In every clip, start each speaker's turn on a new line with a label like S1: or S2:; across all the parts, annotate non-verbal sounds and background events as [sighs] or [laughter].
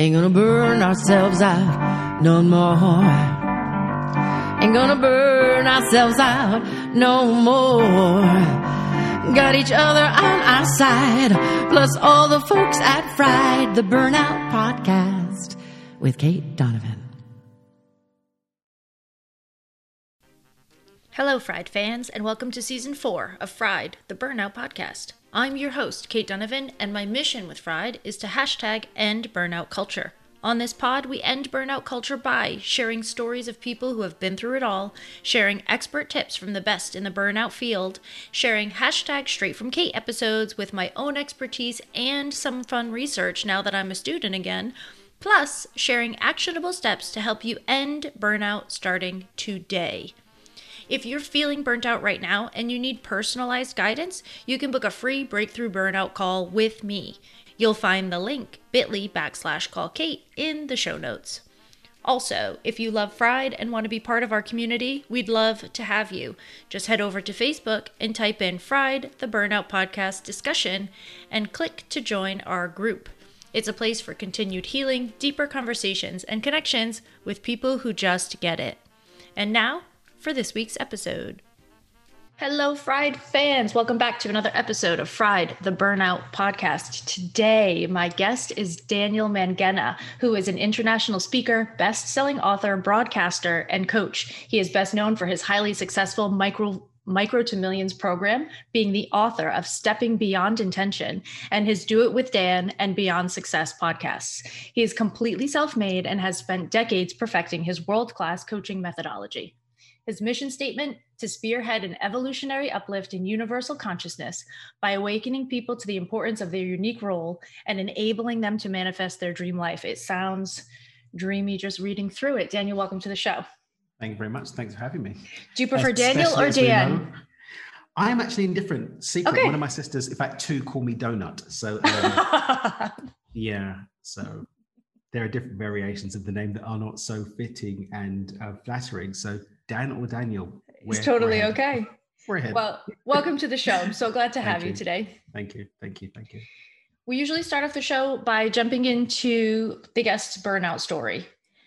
S1: Ain't gonna burn ourselves out no more. Ain't gonna burn ourselves out no more. Got each other on our side, plus all the folks at Fried, the Burnout Podcast with Kate Donovan.
S2: Hello, Fried fans, and welcome to season four of Fried, the Burnout Podcast. I'm your host, Kate Donovan, and my mission with Fried is to hashtag end burnout culture. On this pod, we end burnout culture by sharing stories of people who have been through it all, sharing expert tips from the best in the burnout field, sharing hashtag straight from Kate episodes with my own expertise and some fun research now that I'm a student again, plus sharing actionable steps to help you end burnout starting today. If you're feeling burnt out right now and you need personalized guidance, you can book a free breakthrough burnout call with me. You'll find the link bit.ly backslash call Kate in the show notes. Also, if you love Fried and want to be part of our community, we'd love to have you. Just head over to Facebook and type in Fried, the Burnout Podcast discussion, and click to join our group. It's a place for continued healing, deeper conversations, and connections with people who just get it. And now, for this week's episode. Hello, Fried fans. Welcome back to another episode of Fried, the Burnout Podcast. Today, my guest is Daniel Mangena, who is an international speaker, best selling author, broadcaster, and coach. He is best known for his highly successful micro Micro to Millions program, being the author of Stepping Beyond Intention and his Do It with Dan and Beyond Success podcasts. He is completely self made and has spent decades perfecting his world class coaching methodology. His mission statement to spearhead an evolutionary uplift in universal consciousness by awakening people to the importance of their unique role and enabling them to manifest their dream life. It sounds dreamy just reading through it. Daniel, welcome to the show.
S3: Thank you very much. Thanks for having me.
S2: Do you prefer Daniel or Dan?
S3: I am actually indifferent. Secret. Okay. One of my sisters, in fact, two call me Donut. So, um, [laughs] yeah. So there are different variations of the name that are not so fitting and uh, flattering. So Dan or Daniel.
S2: It's totally okay.
S3: We're.
S2: Well, welcome to the show. I'm so glad to have you.
S3: you
S2: today.
S3: Thank you. Thank you. Thank you.
S2: We usually start off the show by jumping into the guest's burnout story.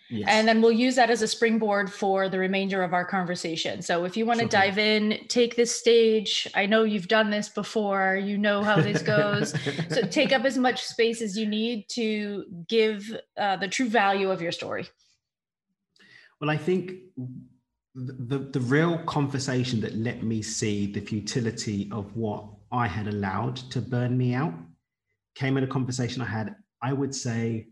S2: Yes. And then we'll use that as a springboard for the remainder of our conversation. So if you want to dive in, take this stage. I know you've done this before, you know how this [laughs] goes. so take up as much space as you need to give uh, the true value of your story.
S3: Well, I think the, the real conversation that let me see the futility of what I had allowed to burn me out came in a conversation I had, I would say,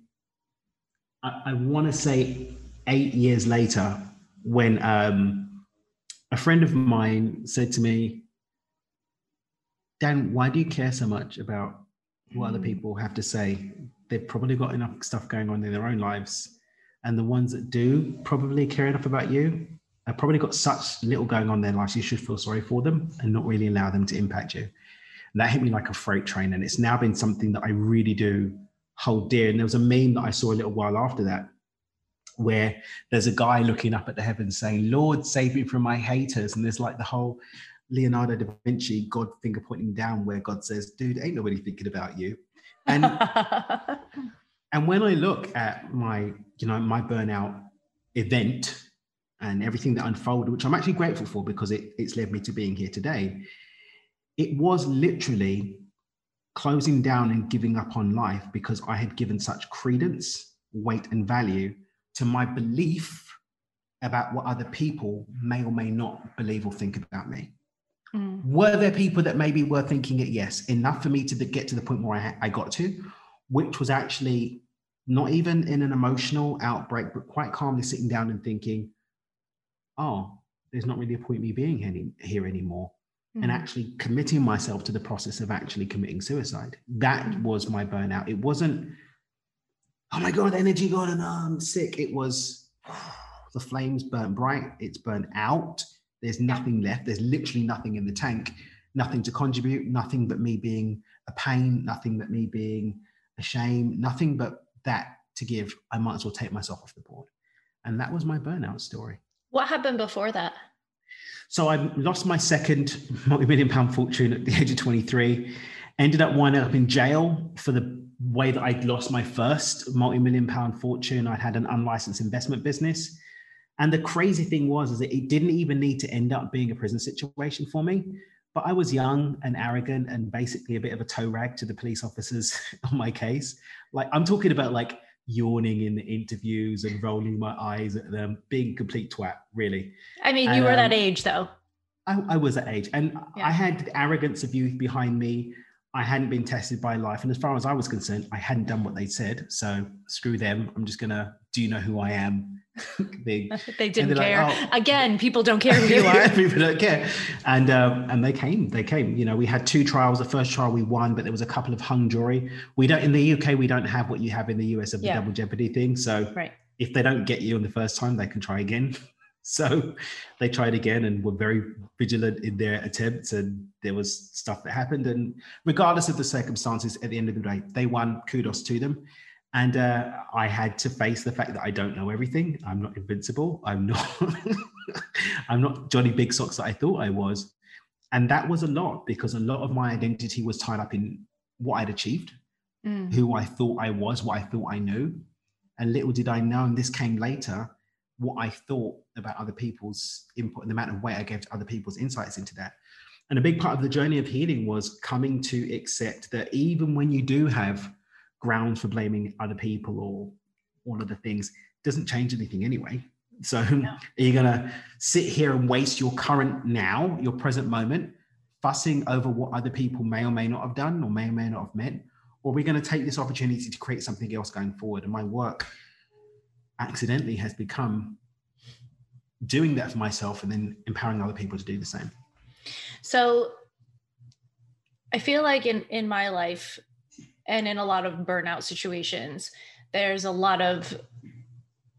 S3: I, I want to say eight years later, when um, a friend of mine said to me, Dan, why do you care so much about what other mm. people have to say? They've probably got enough stuff going on in their own lives. And the ones that do probably care enough about you have probably got such little going on in their lives, you should feel sorry for them and not really allow them to impact you. And that hit me like a freight train. And it's now been something that I really do hold dear. And there was a meme that I saw a little while after that where there's a guy looking up at the heavens saying, Lord, save me from my haters. And there's like the whole Leonardo da Vinci God finger pointing down where God says, dude, ain't nobody thinking about you. And [laughs] and when I look at my, you know, my burnout event and everything that unfolded, which I'm actually grateful for because it, it's led me to being here today. It was literally closing down and giving up on life because I had given such credence, weight, and value to my belief about what other people may or may not believe or think about me. Mm. Were there people that maybe were thinking it? Yes, enough for me to get to the point where I, I got to, which was actually not even in an emotional outbreak, but quite calmly sitting down and thinking, oh, there's not really a point me being any, here anymore. Mm-hmm. And actually committing myself to the process of actually committing suicide. That mm-hmm. was my burnout. It wasn't, oh my God, energy gone and oh, I'm sick. It was [sighs] the flames burnt bright, it's burnt out. There's nothing left. There's literally nothing in the tank, nothing to contribute, nothing but me being a pain, nothing but me being a shame, nothing but that to give. I might as well take myself off the board. And that was my burnout story.
S2: What happened before that?
S3: So I lost my second multi-million pound fortune at the age of 23. Ended up winding up in jail for the way that I'd lost my first multi-million pound fortune. I'd had an unlicensed investment business. And the crazy thing was is that it didn't even need to end up being a prison situation for me. But I was young and arrogant and basically a bit of a toe rag to the police officers [laughs] on my case. Like I'm talking about like yawning in the interviews and rolling my eyes at them, being complete twat, really.
S2: I mean, you
S3: And,
S2: were that
S3: um,
S2: age though.
S3: I, I was that age, and
S2: Yeah.
S3: I had the arrogance of youth behind me. I hadn't been tested by life, and as far as I was concerned, I hadn't done what they said. So screw them. I'm just gonna. Do you know who I am? Thing. [laughs]
S2: They [laughs] didn't
S3: they're like,
S2: care.
S3: "Oh."
S2: Again, people don't care who [laughs] you are.
S3: People don't care, and um, and they came. They came. You know, we had two trials. The first trial we won, but there was a couple of hung jury. We don't in the UK. We don't have what you have in the US of the
S2: Yeah.
S3: double jeopardy thing. So
S2: right.
S3: if they don't get you on the first time, they can try again. So they tried again and were very vigilant in their attempts. And there was stuff that happened. And regardless of the circumstances, at the end of the day, they won. Kudos to them. And uh, I had to face the fact that I don't know everything. I'm not invincible. I'm not. [laughs] I'm not Johnny Big Socks that I thought I was. And that was a lot because a lot of my identity was tied up in what I'd achieved
S2: Mm.
S3: who I thought I was, what I thought I knew. And little did I know, and this came later, what I thought about other people's input and the amount of weight I gave to other people's insights into that. And a big part of the journey of healing was coming to accept that even when you do have grounds for blaming other people or all of the things, doesn't change anything anyway. So [laughs] are you gonna sit here and waste your current now, your present moment, fussing over what other people may or may not have done or may or may not have meant? Or are we going to take this opportunity to create something else going forward? And my work accidentally has become doing that for myself and then empowering other people to do the same.
S2: So I feel like in in my life and in a lot of burnout situations, there's a lot of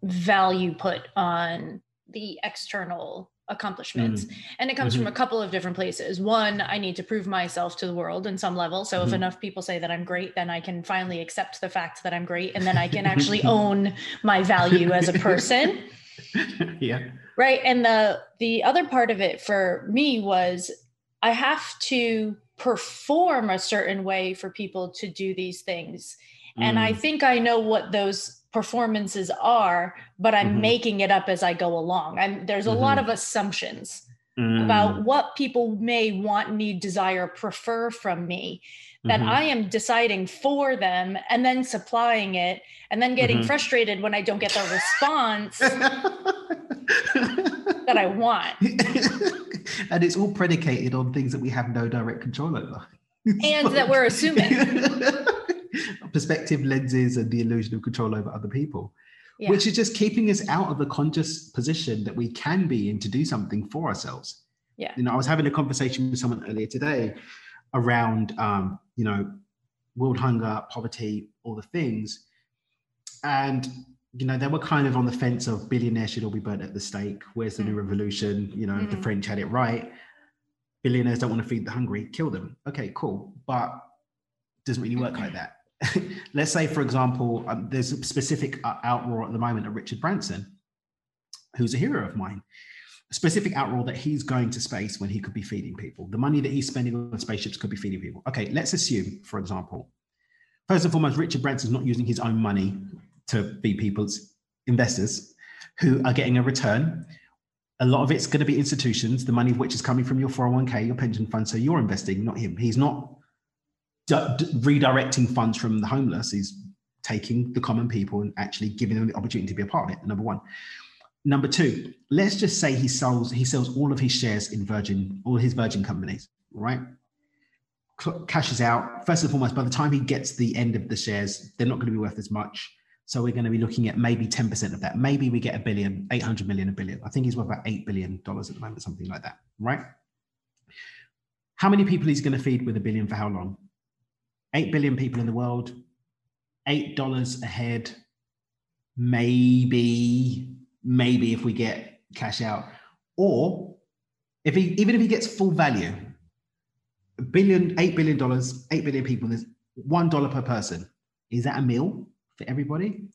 S2: value put on the external accomplishments. And it comes from a couple of different places. One, I need to prove myself to the world in some level. So if
S3: Mhm.
S2: enough people say that I'm great, then I can finally accept the fact that I'm great and then I can actually [laughs] own my value as a person [laughs] [laughs]
S3: yeah.
S2: right and the the other part of it for me was i have to perform a certain way for people to do these things and i
S3: Mm.
S2: think i know what those performances are but i'm
S3: Mhm.
S2: making it up as i go along and there's a lot
S3: Mhm.
S2: of assumptions
S3: Mm.
S2: about what people may want need desire prefer from me that
S3: Mhm.
S2: i am deciding for them and then supplying it and then getting
S3: Mhm.
S2: frustrated when i don't get the response that i want [laughs]
S3: and it's all predicated on things that we have no direct control over.
S2: and that we're assuming [laughs]
S3: Perspective lenses and the illusion of control over other people,
S2: Yeah.
S3: which is just keeping us out of the conscious position that we can be in to do something for ourselves.
S2: Yeah.
S3: You know, I was having a conversation with someone earlier today around, um, you know, world hunger, poverty, all the things. And, you know, they were kind of on the fence of billionaires should all be burnt at the stake. Where's the new revolution? You know, the
S2: Mhm.
S3: French had it right. Billionaires don't want to feed the hungry, kill them. Okay, cool. But doesn't really work like that. [laughs] Let's say, for example, um, there's a specific uh, outroar at the moment of Richard Branson, who's a hero of mine. Specific outroar that he's going to space when he could be feeding people. The money that he's spending on spaceships could be feeding people. Okay, let's assume, for example, first and foremost, Richard Branson's not using his own money to feed people's investors who are getting a return. A lot of it's going to be institutions, the money of which is coming from your 401k, your pension fund. So you're investing, not him. He's not d- d- redirecting funds from the homeless. He's taking the common people and actually giving them the opportunity to be a part of it. Number one. Number two, let's just say he sells he sells all of his shares in Virgin, all his Virgin companies, right? Cashes out. First and foremost, by the time he gets the end of the shares, they're not going to be worth as much. So we're going to be looking at maybe 10% of that. Maybe we get a billion, 800 million, a billion. I think he's worth about $8 billion at the moment, something like that, right? How many people he's going to feed with a billion for how long? 8 billion people in the world, $8 a head, maybe, maybe if we get cash out. Or if he, even if he gets full value, a billion, $8 billion, 8 billion people, there's $1 per person. Is that a meal for everybody?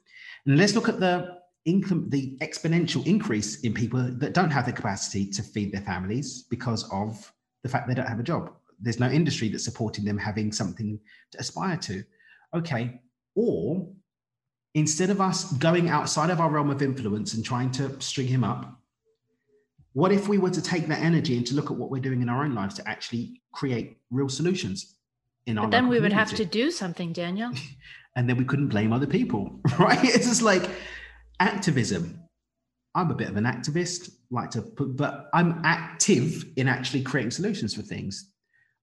S3: And let's look at the income, the exponential increase in people that don't have the capacity to feed their families because of the fact they don't have a job. There's no industry that's supporting them having something to aspire to. Okay. Or instead of us going outside of our realm of influence and trying to string him up, what if we were to take that energy and to look at what we're doing in our own lives to actually create real solutions in our
S2: But then we would have to do something, Daniel. [laughs]
S3: and then we couldn't blame other people, [laughs] right? It's just like activism. I'm a bit of an activist, like to put, but I'm active in actually creating solutions for things.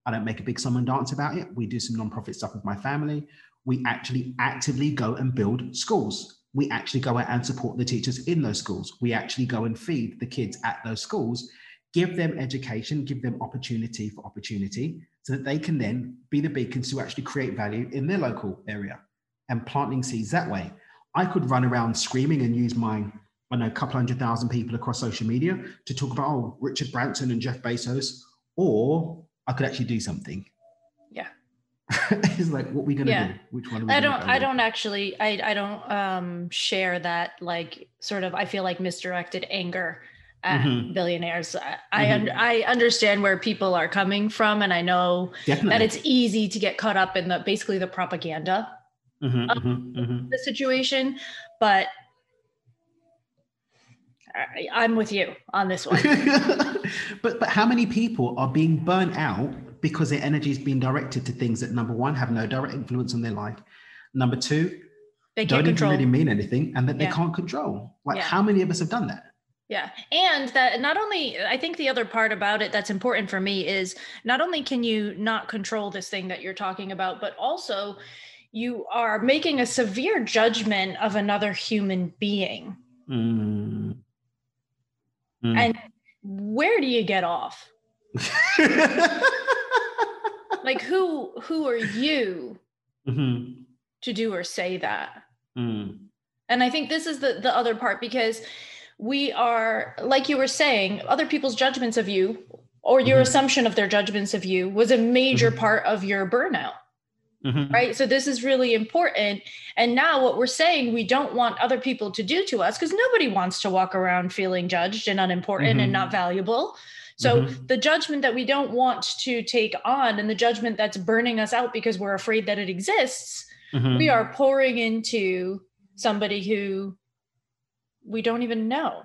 S3: I don't make a big song and dance about it. We do some nonprofit stuff with my family. We actually actively go and build schools. We actually go out and support the teachers in those schools. We actually go and feed the kids at those schools, give them education, give them opportunity for opportunity, so that they can then be the beacons to actually create value in their local area and planting seeds that way. I could run around screaming and use my, I know, a couple hundred thousand people across social media to talk about, oh, Richard Branson and Jeff Bezos, or I could actually do something. [laughs] It's like, what are we going to
S2: Yeah.
S3: do? Which one are we
S2: I don't I don't actually I I don't um share that like sort of I feel like misdirected anger at
S3: Mhm.
S2: billionaires. I I,
S3: Mhm.
S2: un- I understand where people are coming from and I know
S3: Definitely.
S2: that it's easy to get caught up in the basically the propaganda
S3: Mhm, mhm, mhm.
S2: the situation, but I, I'm with you on this one. [laughs]
S3: but but how many people are being burnt out because their energy is being directed to things that number one have no direct influence on their life, number two
S2: They
S3: don't even really mean anything, and that they can't control. Like
S2: Yeah.
S3: how many of us have done that?
S2: Yeah. And that not only, I think the other part about it that's important for me is not only can you not control this thing that you're talking about, but also you are making a severe judgment of another human being.
S3: Mm. Mm.
S2: And where do you get off? Like who who are you
S3: Mhm.
S2: to do or say that?
S3: Mm.
S2: And I think this is the the other part because we are like you were saying, other people's judgments of you or your
S3: Mhm.
S2: assumption of their judgments of you was a major
S3: Mhm.
S2: part of your burnout,
S3: Mhm.
S2: right? So this is really important. And now what we're saying we don't want other people to do to us because nobody wants to walk around feeling judged and unimportant and
S3: Mhm.
S2: not valuable. So
S3: Mhm.
S2: the judgment that we don't want to take on and the judgment that's burning us out because we're afraid that it exists,
S3: Mhm.
S2: we are pouring into somebody who we don't even know.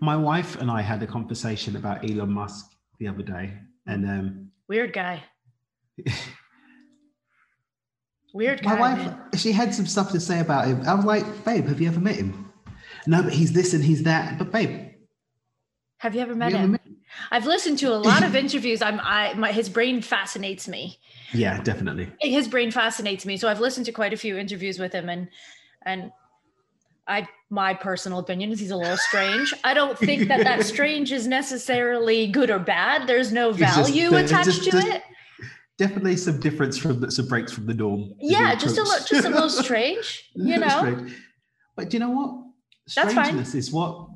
S3: My wife and I had a conversation about Elon Musk the other day, and um,
S2: Weird guy. [laughs] Weird guy.
S3: my wife
S2: man.
S3: she had some stuff to say about him. I was like, "Babe, have you ever met him?" No, but he's this and he's that. But babe,
S2: Have you ever met
S3: you ever
S2: him?
S3: met
S2: I've listened to a lot of interviews. I'm I my his brain fascinates me.
S3: Yeah, definitely.
S2: His brain fascinates me. So I've listened to quite a few interviews with him and and I my personal opinion is he's a little strange. I don't think that that [laughs] strange is necessarily good or bad. There's no
S3: It's just-
S2: value attached
S3: just-
S2: to
S3: just-
S2: it.
S3: Definitely some difference from the, some breaks from the norm.
S2: Yeah, just a little just a little [laughs] strange, you know.
S3: strange. But do you know what?
S2: That's fine.
S3: Strangeness is what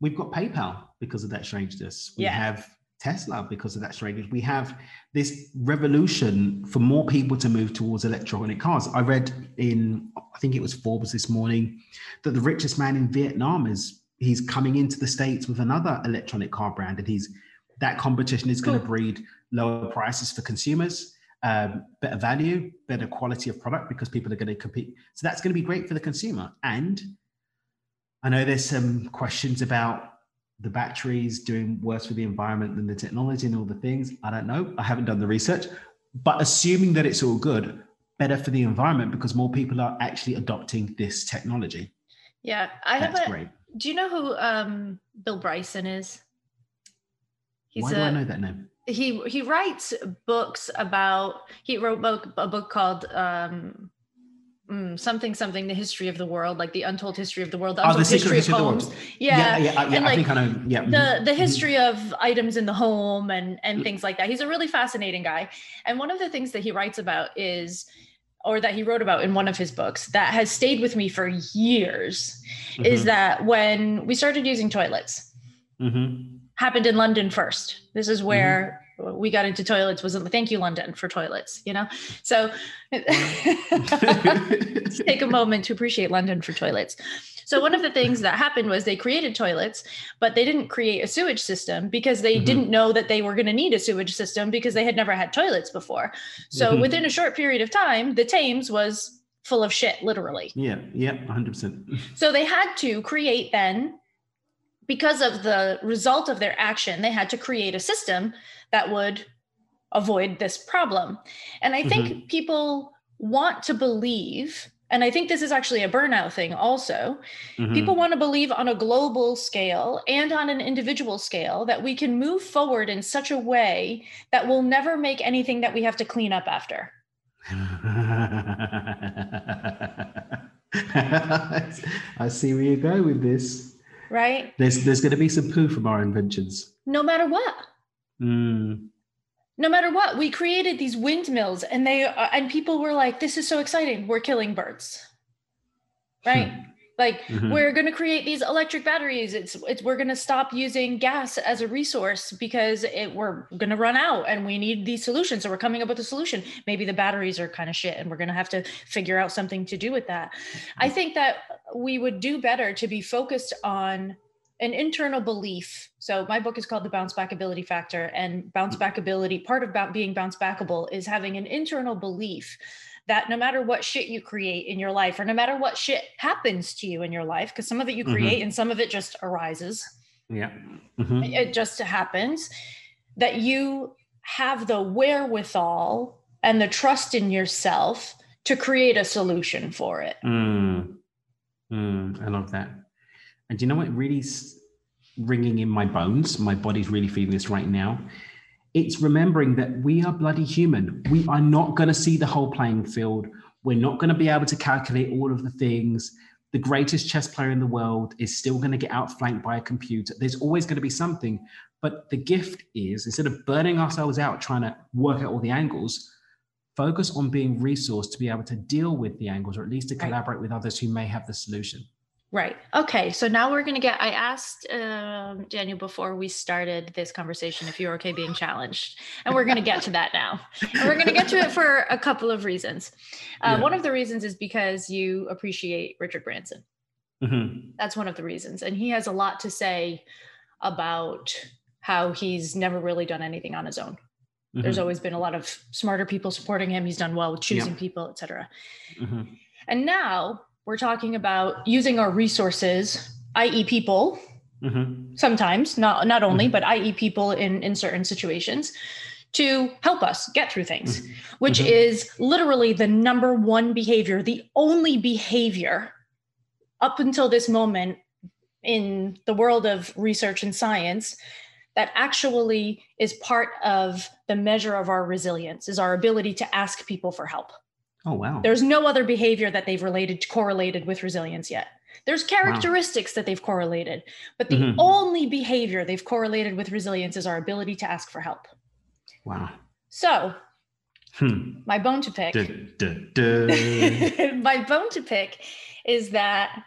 S3: we've got PayPal because of that strangeness. We
S2: Yeah.
S3: have Tesla because of that strangeness. We have this revolution for more people to move towards electronic cars. I read in I think it was Forbes this morning that the richest man in Vietnam is he's coming into the states with another electronic car brand, and he's that competition is going to breed lower prices for consumers. Um, better value, better quality of product because people are going to compete. So that's going to be great for the consumer. And I know there's some questions about the batteries doing worse for the environment than the technology and all the things. I don't know. I haven't done the research, but assuming that it's all good, better for the environment because more people are actually adopting this technology.
S2: Yeah, I have a.
S3: great.
S2: Do you know who um, Bill Bryson is? He's
S3: Why
S2: a,
S3: do I know that name?
S2: he he writes books about he wrote book, a book called um mm, something something the history of the world like the untold history of the world the
S3: Oh, the
S2: history of
S3: history of the
S2: homes
S3: world.
S2: yeah,
S3: yeah, yeah, yeah,
S2: and,
S3: I
S2: like,
S3: think I know. Yeah,
S2: the
S3: mhm,
S2: the
S3: mhm.
S2: history of items in the home and and
S3: Mm.
S2: things like that he's a really fascinating guy and one of the things that he writes about is or that he wrote about in one of his books that has stayed with me for years is
S3: Mhm,
S2: that when we started using toilets
S3: mhm.
S2: happened in London first. This
S3: Mm-hmm.
S2: is where we got into toilets. wasn't thank you London for toilets. You know, so [laughs] take a moment to appreciate London for toilets. So one of the things that happened was they created toilets, but they didn't create a sewage system because they
S3: Mhm.
S2: didn't know that they were going to need a sewage system because they had never had toilets before. So
S3: Mhm.
S2: within a short period of time, the Thames was full of shit, literally.
S3: Yeah, yeah, 100%. [laughs]
S2: So they had to create then, because of the result of their action, they had to create a system that would avoid this problem. And I think people want to believe, and I think this is actually a burnout thing also.
S3: Mhm.
S2: People want to believe on a global scale and on an individual scale that we can move forward in such a way that will never make anything that we have to clean up after. [laughs]
S3: I see where you go with this.
S2: Right?
S3: There's there's going to be some poo from our inventions.
S2: No matter what.
S3: Mm.
S2: no matter what we created these windmills and they uh, and people were like this is so exciting. We're killing birds. Right? Like
S3: Mhm.
S2: we're going to create these electric batteries. It's it's we're going to stop using gas as a resource because it we're going to run out and we need these solutions. So we're coming up with a solution. Maybe the batteries are kind of shit and we're going to have to figure out something to do with that. I think that we would do better to be focused on an internal belief. So my book is called The Bounce Back Ability Factor, and bounce back ability, part of being bounce backable is having an internal belief that no matter what shit you create in your life, or no matter what shit happens to you in your life, because some of it you
S3: Mhm.
S2: create and some of it just arises,
S3: Yeah. Mhm.
S2: it just happens, that you have the wherewithal and the trust in yourself to create a solution for it.
S3: Mm. Mm, I love that. And you know what really is ringing in my bones? My body's really feeling this right now. It's remembering that we are bloody human. We are not going to see the whole playing field. We're not going to be able to calculate all of the things. The greatest chess player in the world is still going to get outflanked by a computer. There's always going to be something. But the gift is instead of burning ourselves out trying to work out all the angles, focus on being resourced to be able to deal with the angles or at least to
S2: Right.
S3: collaborate with others who may have the solution.
S2: Right. Okay. So now we're going to get, I asked um, Daniel before we started this conversation if you're okay being challenged. And we're going to get to that now. And we're going to get to it for a couple of reasons. Uh,
S3: Yeah.
S2: One of the reasons is because you appreciate Richard Branson.
S3: Mhm.
S2: That's one of the reasons. And he has a lot to say about how he's never really done anything on his own. There's
S3: Mhm.
S2: always been a lot of smarter people supporting him. He's done well with choosing people, et cetera.
S3: Mhm.
S2: And now we're talking about using our resources, i.e., people,
S3: Mhm.
S2: sometimes, not not only, but i.e., people in in certain situations, to help us get through things, which
S3: Mhm.
S2: is literally the number one behavior, the only behavior up until this moment in the world of research and science that actually is part of the measure of our resilience is our ability to ask people for help.
S3: Oh wow.
S2: There's no other behavior that they've related correlated with resilience yet. There's characteristics that they've correlated, but the
S3: Mhm.
S2: only behavior they've correlated with resilience is our ability to ask for help.
S3: Wow.
S2: So,
S3: Hmm.
S2: my bone to pick,
S3: Duh, duh, duh. [laughs]
S2: my bone to pick is that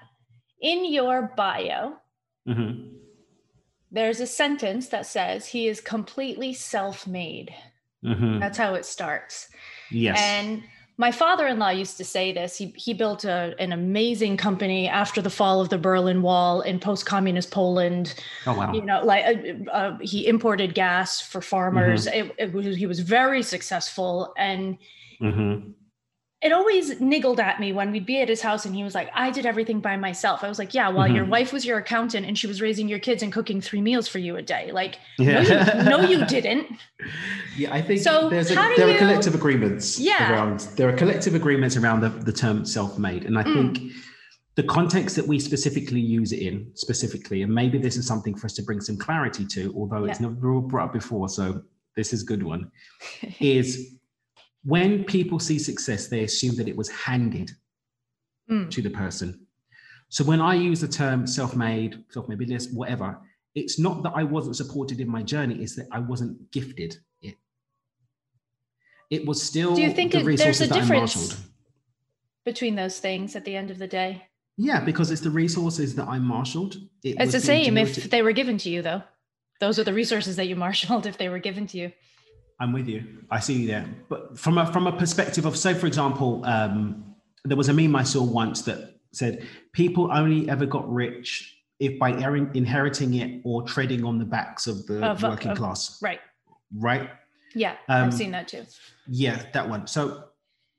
S2: in your bio,
S3: Mhm.
S2: there's a sentence that says he is completely self-made.
S3: Mhm.
S2: That's how it starts.
S3: Yes.
S2: And my father-in-law used to say this. He he built a, an amazing company after the fall of the Berlin Wall in post-communist Poland.
S3: oh wow.
S2: You know, like uh, uh, he imported gas for farmers.
S3: Mm-hmm.
S2: It, it was he was very successful, and
S3: Mhm.
S2: It always niggled at me when we'd be at his house and he was like, "I did everything by myself." I was like, "Yeah, while your
S3: Mhm.
S2: wife was your accountant and she was raising your kids and cooking three meals for you a day." Like,
S3: Yeah.
S2: no, you, no, you didn't. [laughs]
S3: Yeah, I think
S2: So
S3: there's a, there
S2: you-
S3: are collective agreements
S2: Yeah.
S3: around there are collective agreements around the, the term self-made. And I
S2: Mm.
S3: think the context that we specifically use it in, specifically, and maybe this is something for us to bring some clarity to, although it's
S2: Yeah.
S3: never brought up before, so this is a good one, [laughs] is when people see success, they assume that it was handed
S2: Mm.
S3: to the person. So when I use the term self-made, self-made business, whatever, it's not that I wasn't supported in my journey, it's that I wasn't gifted it. It was still
S2: Do you think
S3: the
S2: it- there's a
S3: that I
S2: difference?
S3: marshaled.
S2: Between those things at the end of the day.
S3: Yeah, because it's the resources that I marshaled. It
S2: It's the same if they were given to you, though. Those are the resources that you [laughs] marshaled if they were given to you.
S3: I'm with you. I see you there. But from a from a perspective of, say, for example, um, there was a meme I saw once that said people only ever got rich if by er- inheriting it or treading on the backs of the
S2: Of-
S3: working
S2: of-
S3: class,
S2: Right.
S3: right?
S2: Yeah.
S3: Um,
S2: I've seen that too.
S3: Yeah, that one. So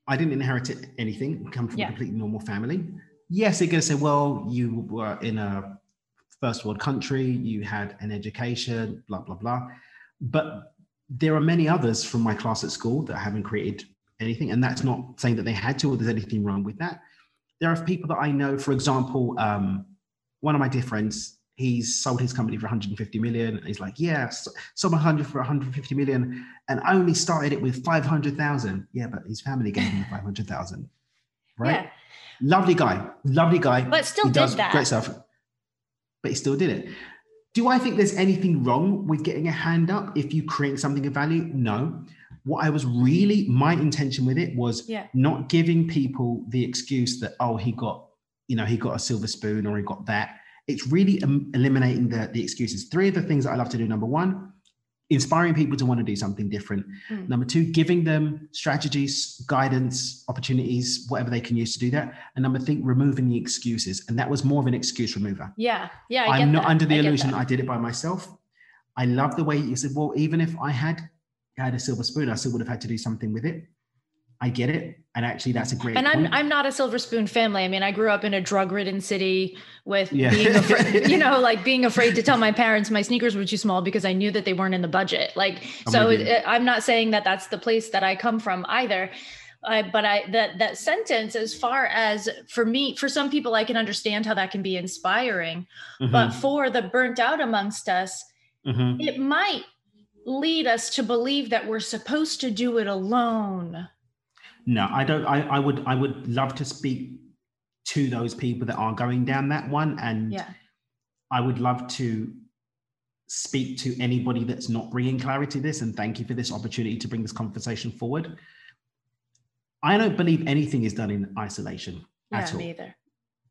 S3: I didn't inherit it- anything, come from
S2: Yeah.
S3: a completely normal family. Yes, they're going to say, well, you were in a first world country, you had an education, blah, blah, blah. But there are many others from my class at school that haven't created anything. And that's not saying that they had to or there's anything wrong with that. There are people that I know, for example, um, one of my dear friends, he's sold his company for 150 million. And he's like, yeah, s- sold 100 for 150 million and only started it with 500,000. Yeah, but his family gave him [laughs] 500,000. Right?
S2: Yeah.
S3: Lovely guy, lovely guy.
S2: But still
S3: He
S2: did
S3: does
S2: that.
S3: Great stuff. But he still did it. Do I think there's anything wrong with getting a hand up if you create something of value? No. What I was really, my intention with it was
S2: Yeah.
S3: not giving people the excuse that, oh, he got, you know, he got a silver spoon or he got that. It's really eliminating the, the excuses. Three of the things that I love to do. Number one, inspiring people to want to do something different.
S2: Mm.
S3: Number two, giving them strategies, guidance, opportunities, whatever they can use to do that. And number three, removing the excuses. And that was more of an excuse remover.
S2: Yeah. Yeah. I
S3: I'm not
S2: that.
S3: under the
S2: I
S3: illusion. I did it by myself. I love the way you said, well, even if I had had a silver spoon, I still would have had to do something with it. I get it. And actually that's a great
S2: And I'm
S3: point.
S2: I'm not a silver spoon family. I mean, I grew up in a drug-ridden city with
S3: Yeah.
S2: being [laughs] afraid, you know, like being afraid to tell my parents my sneakers were too small because I knew that they weren't in the budget. Like,
S3: I'm
S2: so it, I'm not saying that that's the place that I come from either. Uh, but I that that sentence, as far as for me, for some people, I can understand how that can be inspiring. But
S3: Mhm,
S2: for the burnt out amongst us,
S3: mhm.
S2: it might lead us to believe that we're supposed to do it alone.
S3: No, I don't. I, I would. I would love to speak to those people that are going down that one, and
S2: Yeah.
S3: I would love to speak to anybody that's not bringing clarity to this. And thank you for this opportunity to bring this conversation forward. I don't believe anything is done in isolation
S2: Yeah,
S3: at all.
S2: me either.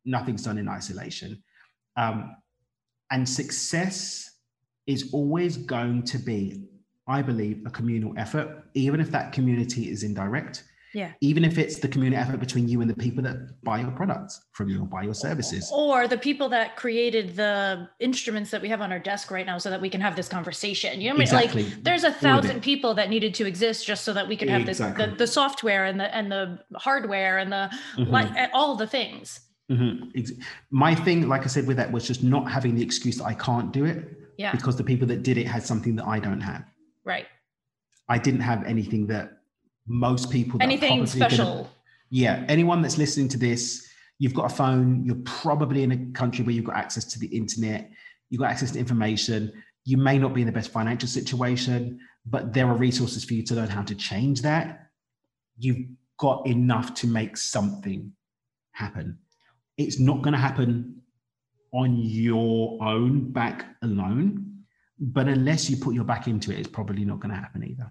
S3: Nothing's done in isolation, um, and success is always going to be, I believe, a communal effort, even if that community is indirect
S2: Yeah.
S3: even if it's the community effort between you and the people that buy your products from you or buy your services.
S2: or the people that created the instruments that we have on our desk right now so that we can have this conversation you know what I mean?
S3: Exactly.
S2: like there's a thousand people that needed to exist just so that we could have this
S3: Exactly.
S2: the, the software and the and the hardware and the
S3: Mhm.
S2: like all the things
S3: Mhm. My thing, like I said, with that was just not having the excuse that I can't do it
S2: yeah
S3: because the people that did it had something that I don't have.
S2: right
S3: I didn't have anything that most people
S2: anything
S3: probably gonna-
S2: special
S3: yeah, anyone that's listening to this, you've got a phone, you're probably in a country where you've got access to the internet, you've got access to information. You may not be in the best financial situation, but there are resources for you to learn how to change that. You've got enough to make something happen. It's not going to happen on your own back alone, but unless you put your back into it, it's probably not going to happen either.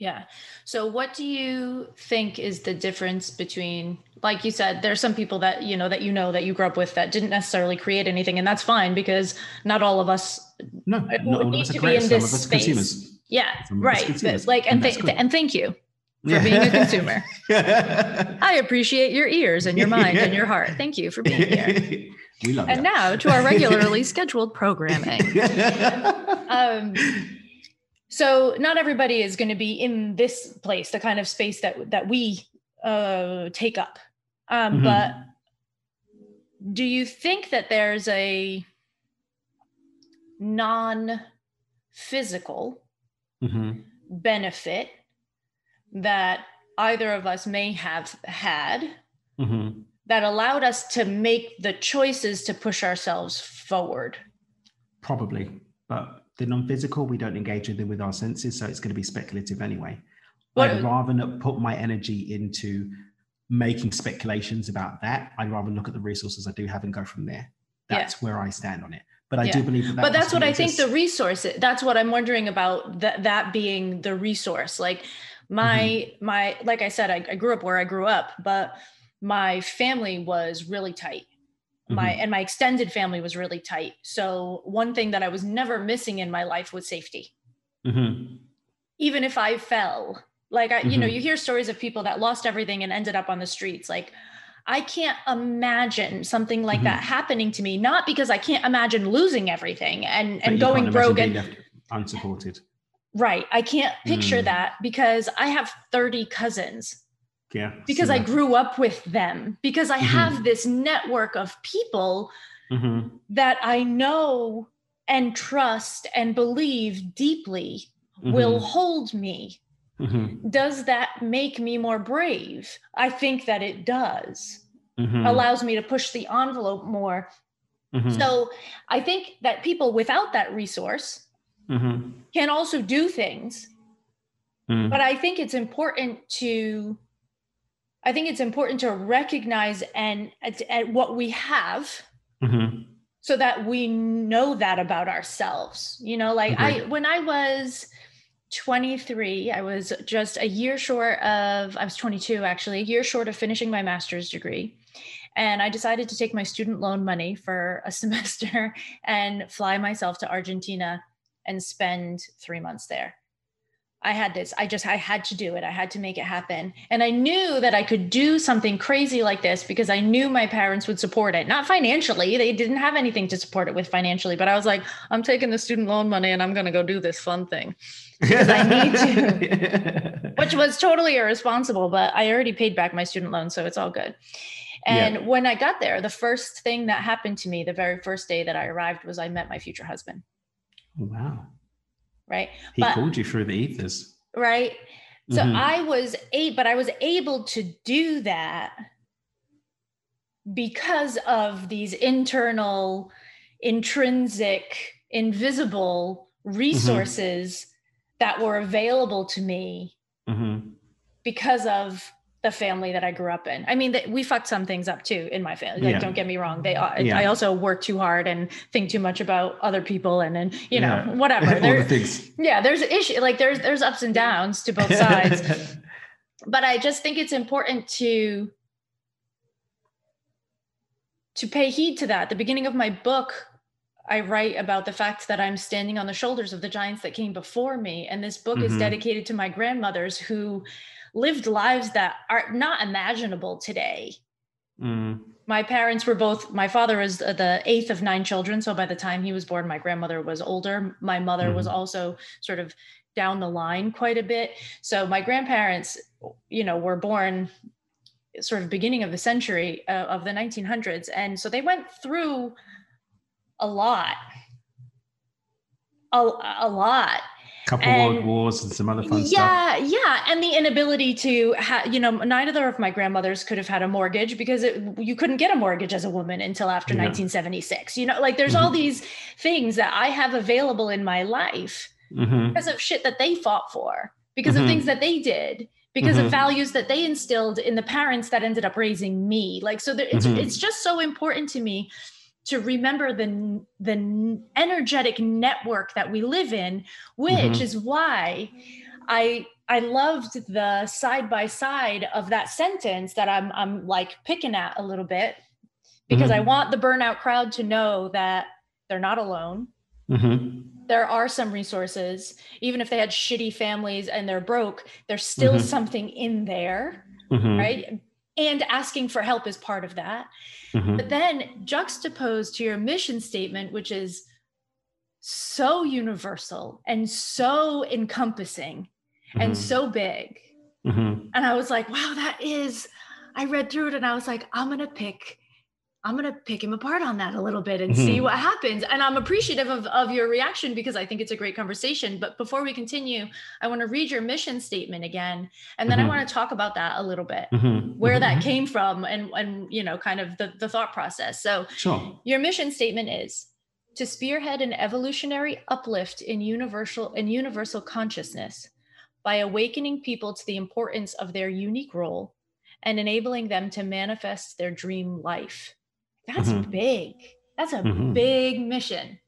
S2: Yeah. So what do you think is the difference between like you said there's some people that you know that you know that you grew up with that didn't necessarily create anything and that's fine because not all of us
S3: No, not all
S2: need
S3: of us
S2: to be in this
S3: of us are
S2: space.
S3: consumers.
S2: yeah
S3: Some
S2: right
S3: consumers,
S2: like and
S3: and
S2: th-
S3: good.
S2: and thank you for being a consumer. [laughs] I appreciate your ears and your [laughs] mind and your heart. Thank you for being here. [laughs]
S3: we love
S2: And
S3: that.
S2: now to our regularly scheduled programming. Um, so not everybody is going to be in this place, the kind of space that that we uh, take up. Um,
S3: Mhm.
S2: But do you think that there's a non-physical
S3: Mhm.
S2: benefit that either of us may have had
S3: Mhm.
S2: that allowed us to make the choices to push ourselves forward?
S3: Probably, but the non-physical we don't engage with it with our senses, so it's going to be speculative anyway.
S2: What-
S3: I'd rather not put my energy into making speculations about that. I'd rather look at the resources I do have and go from there.
S2: Yeah.
S3: That's where I stand on it. But I
S2: Yeah.
S3: do believe that. that
S2: but that's what I think the resource that's what I'm wondering about that that being the resource like my
S3: Mm-hmm.
S2: my like I said I, I grew up where I grew up but my family was really tight my
S3: Mm-hmm.
S2: and my extended family was really tight so one thing that I was never missing in my life was safety
S3: Mhm.
S2: even if I fell like I you know
S3: Mhm.
S2: you hear stories of people that lost everything and ended up on the streets like I can't imagine something like that happening to me not because I can't imagine losing everything and
S3: But
S2: and going broke and
S3: unsupported.
S2: Right. I can't picture
S3: Mm.
S2: that because I have 30 cousins
S3: Yeah.
S2: because I grew up with them, because I
S3: Mhm.
S2: have this network of people
S3: Mhm.
S2: that I know and trust and believe deeply will
S3: Mhm.
S2: hold me.
S3: Mhm.
S2: Does that make me more brave? I think that it does.
S3: Mhm.
S2: Allows me to push the envelope more.
S3: Mhm.
S2: So I think that people without that resource can also do things
S3: Mhm.
S2: but i think it's important to i think it's important to recognize and at, at what we have
S3: Mhm.
S2: so that we know that about ourselves you know like i when i was 23 i was just a year short of i was 22 actually a year short of finishing my master's degree. And i decided to take my student loan money for a [laughs] semester and fly myself to argentina and spend three months there I had this. I just I had to do it. I had to make it happen. And I knew that I could do something crazy like this because I knew my parents would support it. Not financially. They didn't have anything to support it with financially, but I was like, I'm taking the student loan money and I'm going to go do this fun thing. Because I need
S3: to. [laughs]
S2: Which was totally irresponsible, but I already paid back my student loan, so it's all good. And
S3: Yeah.
S2: when I got there, the first thing that happened to me the very first day that I arrived was I met my future husband, oh,
S3: wow.
S2: Right?
S3: He
S2: But-
S3: called you through the ethers.
S2: right so
S3: Mhm.
S2: i was a but i was able to do that because of these internal intrinsic invisible resources that were available to me
S3: Mhm.
S2: because of the family that i grew up in i mean that we fucked some things up too in my family like
S3: Yeah.
S2: don't get me wrong they i
S3: Yeah.
S2: I also work too hard and think too much about other people and then you know
S3: Yeah.
S2: whatever [laughs] There-
S3: the things.
S2: yeah there's issue like there's there's ups and downs to both sides [laughs] but i just think it's important to to pay heed to that the beginning of my book i write about the fact that i'm standing on the shoulders of the giants that came before me and this book is
S3: Mhm.
S2: dedicated to my grandmothers who lived lives that are not imaginable today.
S3: Mm.
S2: my parents were both my father was the eighth of nine children so by the time he was born my grandmother was older. My mother was
S3: Mhm.
S2: also sort of down the line quite a bit. So my grandparents you know were born sort of beginning of the century uh, of the 1900s and so they went through a lot. A, a lot
S3: Couple
S2: And-
S3: world wars and some other fun stuff.
S2: yeah, yeah, and the inability to have, you know, neither of my grandmothers could have had a mortgage because it, you couldn't get a mortgage as a woman until after
S3: Yeah.
S2: 1976. You know, like there's all
S3: Mhm.
S2: these things that I have available in my life
S3: Mhm.
S2: because of shit that they fought for, because of
S3: Mhm.
S2: things that they did, because
S3: Mhm.
S2: of values that they instilled in the parents that ended up raising me. Like, so there, it's
S3: Mhm.
S2: it's just so important to me to remember the the energetic network that we live in, which
S3: Mhm.
S2: is why I I loved the side by side of that sentence that I'm I'm like picking at a little bit because I
S3: Mhm.
S2: want the burnout crowd to know that they're not alone
S3: Mhm.
S2: there are some resources even if they had shitty families and they're broke there's still
S3: Mhm.
S2: something in there
S3: Mhm,
S2: right and asking for help is part of that.
S3: Mhm,
S2: but then juxtaposed to your mission statement which is so universal and so encompassing and
S3: mhm,
S2: so big.
S3: Mhm.
S2: and i was like wow that is i read through it and i was like i'm gonna pick i'm gonna pick him apart on that a little bit and see
S3: Mhm.
S2: what happens and i'm appreciative of, of your reaction because i think it's a great conversation but before we continue i want to read your mission statement again and then i
S3: Mhm.
S2: want to talk about that a little bit
S3: Mhm,
S2: where
S3: mhm,
S2: that
S3: mhm.
S2: came from and and you know kind of the, the thought process so
S3: Sure.
S2: your mission statement is to spearhead an evolutionary uplift in universal in universal consciousness by awakening people to the importance of their unique role and enabling them to manifest their dream life. That's
S3: Mhm.
S2: big. That's a
S3: Mhm.
S2: big mission.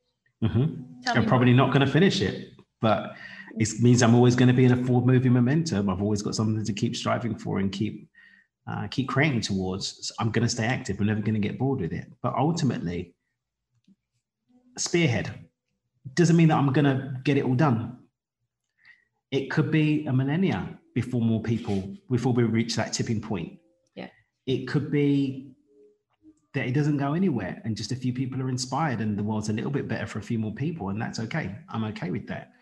S3: Mhm. I'm probably
S2: more.
S3: not going to finish it, but it means I'm always going to be in a forward moving momentum. I've always got something to keep striving for and keep uh, keep creating towards. So I'm going to stay active. I'm never going to get bored with it. But ultimately, spearhead doesn't mean that I'm going to get it all done. It could be a millennia before more people before we reach that tipping point.
S2: Yeah.
S3: It could be that it doesn't go anywhere and just a few people are inspired and the world's a little bit better for a few more people and that's okay. I'm okay with that.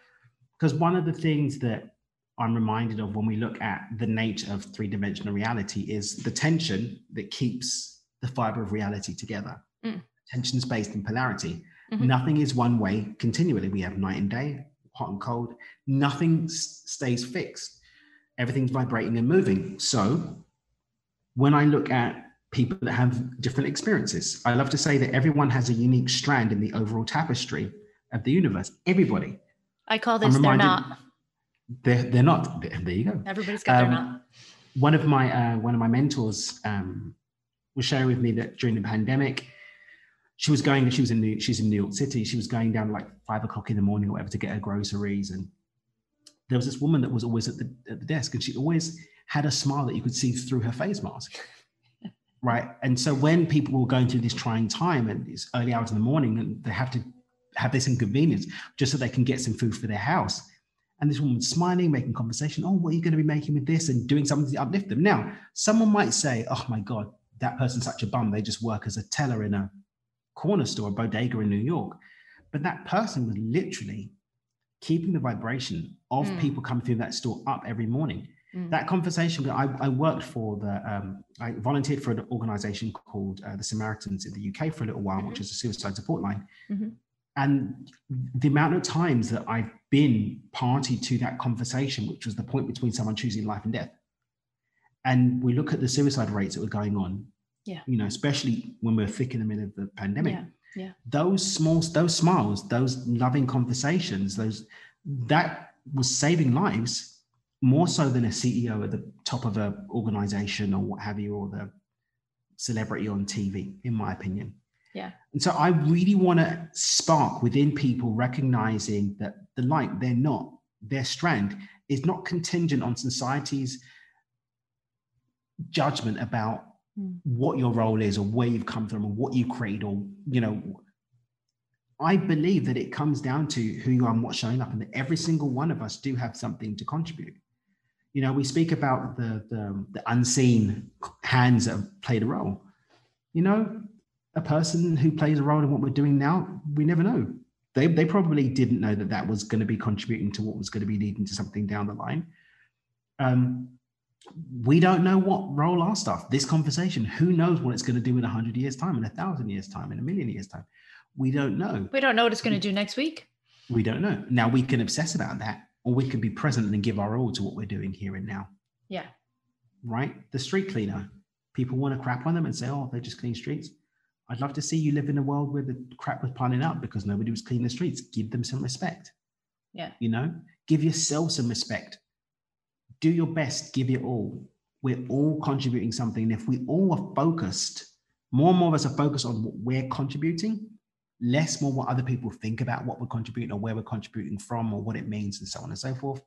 S3: Because one of the things that i'm reminded of when we look at the nature of three-dimensional reality is the tension that keeps the fiber of reality together.
S2: Mm.
S3: tension space and polarity.
S2: Mhm.
S3: nothing is one way continually. We have night and day hot and cold. Nothing s- stays fixed. Everything's vibrating and moving. So when I look at people that have different experiences, I love to say that everyone has a unique strand in the overall tapestry of the universe. Everybody.
S2: I call this
S3: their
S2: knot.
S3: They're, their knot. There you go.
S2: Everybody's got their
S3: Um,
S2: knot.
S3: One of my uh, one of my mentors um, was sharing with me that during the pandemic, she was going. She was in New. She's in New York City. She was going down like five o'clock in the morning or whatever to get her groceries, and there was this woman that was always at the at the desk, and she always had a smile that you could see through her face mask. Right? And so when people were going through this trying time and it's early hours in the morning and they have to have this inconvenience just so they can get some food for their house. And this woman smiling, making conversation. Oh, what are you going to be making with this? And doing something to uplift them. Now, someone might say, oh my God, that person's such a bum. They just work as a teller in a corner store, a bodega in New York. But that person was literally keeping the vibration of
S2: Mm.
S3: people coming through that store up every morning
S2: Mm.
S3: that conversation I, I worked for the um, i volunteered for an organization called uh, the samaritans in the uk for a little while which is a suicide support line
S2: Mhm.
S3: and the amount of times that i've been party to that conversation which was the point between someone choosing life and death and we look at the suicide rates that were going on
S2: Yeah.
S3: you know especially when we're thick in the middle of the pandemic
S2: Yeah, yeah.
S3: those small those smiles those loving conversations those that was saving lives more so than a ceo at the top of an organization or what have you or the celebrity on tv in my opinion
S2: Yeah.
S3: and so i really want to spark within people recognizing that the light their knot their strand is not contingent on society's judgment about
S2: Mm.
S3: what your role is or where you've come from or what you create or you know i believe that it comes down to who you are and what's showing up and that every single one of us do have something to contribute you know we speak about the the, the unseen hands that have played a role. You know a person who plays a role in what we're doing now we never know. They, they probably didn't know that that was going to be contributing to what was going to be leading to something down the line. Um, we don't know what role our stuff this conversation who knows what it's going to do in a hundred years time in a thousand years time in a million years time? We don't know.
S2: We don't know what it's going to do next week.
S3: we don't know. Now we can obsess about that or we can be present and give our all to what we're doing here and now.
S2: Yeah.
S3: right? The street cleaner. People want to crap on them and say oh they just clean streets. I'd love to see you live in a world where the crap was piling up because nobody was cleaning the streets. Give them some respect.
S2: Yeah.
S3: you know? Give yourself some respect. Do your best. Give it all. We're all contributing something. And if we all are focused more and more of us are focused on what we're contributing less more what other people think about what we're contributing or where we're contributing from or what it means and so on and so forth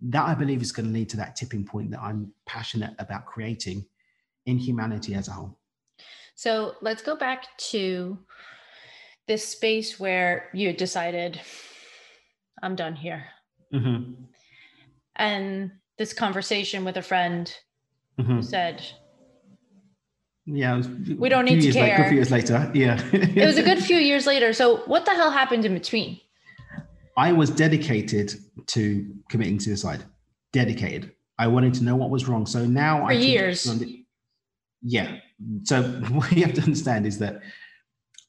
S3: that i believe is going to lead to that tipping point that i'm passionate about creating in humanity as a whole
S2: So let's go back to this space where you decided I'm done here.
S3: Mhm.
S2: And this conversation with a friend
S3: Mhm.
S2: said,
S3: Yeah, was,
S2: We don't need to care.
S3: a few years later, [laughs] yeah.
S2: it was a good few years later. So, what the hell happened in between?
S3: I was dedicated to committing suicide. Dedicated. I wanted to know what was wrong. So now
S2: For
S3: I
S2: years.
S3: Yeah. So [laughs] what you have to understand is that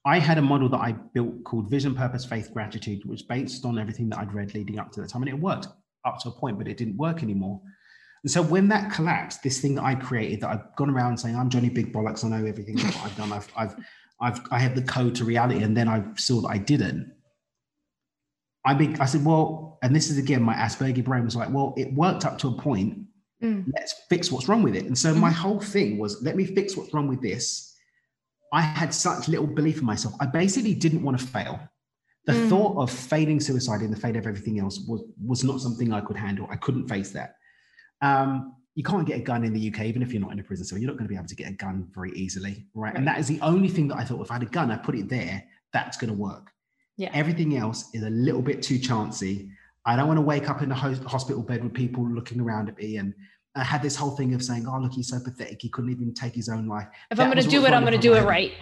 S3: I had a model that I built called Vision, Purpose, Faith, Gratitude, which was based on everything that I'd read leading up to that time. And it worked up to a point, but it didn't work anymore. And so when that collapsed, this thing that I created that I've gone around saying, I'm Johnny Big Bollocks, I know everything that I've done. I've I've I've I have the code to reality, and then I saw that I didn't. I be, I said, well, and this is again my Asperger brain was like, well, it worked up to a point.
S2: Mm.
S3: Let's fix what's wrong with it. And so my whole thing was, let me fix what's wrong with this. I had such little belief in myself. I basically didn't want to fail. The
S2: Mm.
S3: thought of failing suicide in the fate of everything else was was not something I could handle. I couldn't face that. Um, you can't get a gun in the UK, even if you're not in a prison cell. You're not going to be able to get a gun very easily, right? And that is the only thing that I thought if I had a gun, I put it there, that's going to work.
S2: Yeah.
S3: Everything else is a little bit too chancy. I don't want to wake up in a ho- hospital bed with people looking around at me. And I had this whole thing of saying, oh, look, he's so pathetic. He couldn't even take his own life.
S2: If
S3: That
S2: I'm going to do it, I'm going to do it right.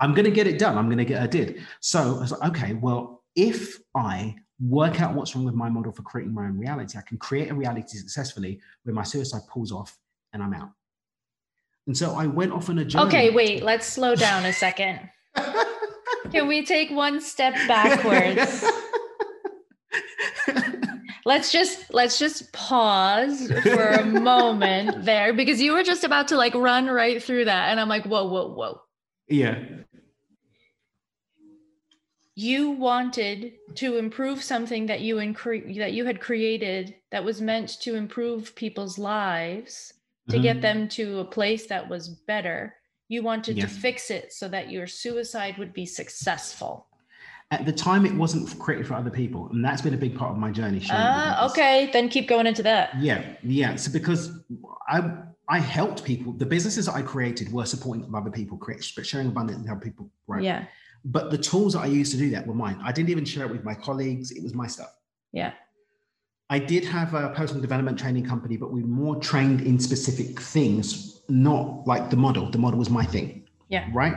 S3: I'm going to get it done. I'm going to get, I did. So I was like, okay, well, if I work out what's wrong with my model for creating my own reality, I can create a reality successfully where my suicide pulls off and I'm out. And so I went off on a journey.
S2: Okay, wait, let's slow down a second. [laughs] Can we take one step backwards? let's just let's just pause for a [laughs] moment there because you were just about to like run right through that and i'm like whoa whoa whoa
S3: yeah.
S2: You wanted to improve something that you incre- that you had created that was meant to improve people's lives to get
S3: Mhm.
S2: them to a place that was better you wanted
S3: Yeah.
S2: to fix it so that your suicide would be successful
S3: At the time, it wasn't created for other people. And that's been a big part of my journey.
S2: ah okay then keep going into that
S3: Yeah, yeah. So because I I helped people, the businesses that I created were supporting other people, create, sharing abundance and help people. Right.
S2: yeah
S3: But the tools that I used to do that were mine. I didn't even share it with my colleagues. It was my stuff.
S2: yeah
S3: I did have a personal development training company, but we were more trained in specific things, not like the model. The model was my thing.
S2: Yeah.
S3: Right.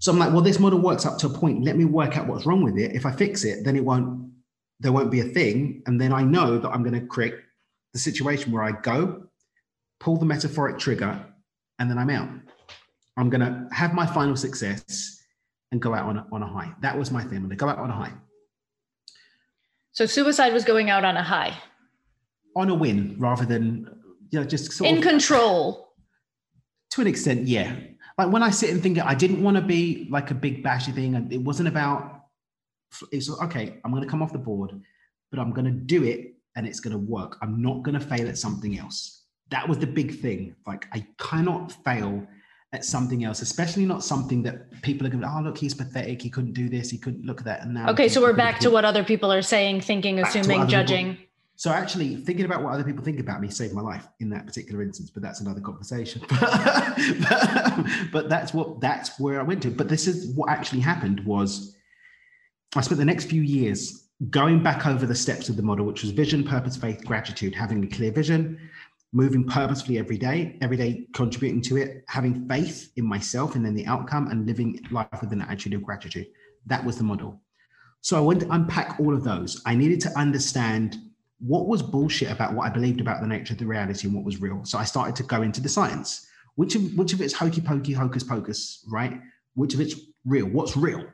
S3: So I'm like, well, this model works up to a point. Let me work out what's wrong with it. If I fix it, then it won't, there won't be a thing. And then I know that I'm going to create the situation where I go, pull the metaphoric trigger, and then I'm out. I'm going to have my final success and go out on a, on a high. That was my thing. I'm going to go out on a high.
S2: so suicide was going out on a high
S3: on a win rather than you know just sort
S2: in
S3: of
S2: control
S3: to an extent yeah like when i sit and think i didn't want to be like a big bashy thing it wasn't about it's okay i'm going to come off the board but i'm going to do it and it's going to work i'm not going to fail at something else that was the big thing like i cannot fail at something else especially not something that people are going to oh look he's pathetic he couldn't do this he couldn't look at that and now
S2: okay so we're back to what other people are saying thinking assuming
S3: other people-
S2: judging
S3: So actually, thinking about what other people think about me saved my life in that particular instance. But that's another conversation. [laughs] but, but that's what that's where I went to. But this is what actually happened was I spent the next few years going back over the steps of the model, which was vision, purpose, faith, gratitude, having a clear vision, moving purposefully every day, every day contributing to it, having faith in myself and then the outcome, and living life with an attitude of gratitude. That was the model. So I went to unpack all of those. I needed to understand what was bullshit about what I believed about the nature of the reality and what was real. So I started to go into the science. Which of which of it's hokey pokey, hocus pocus, right? Which of it's real? What's real?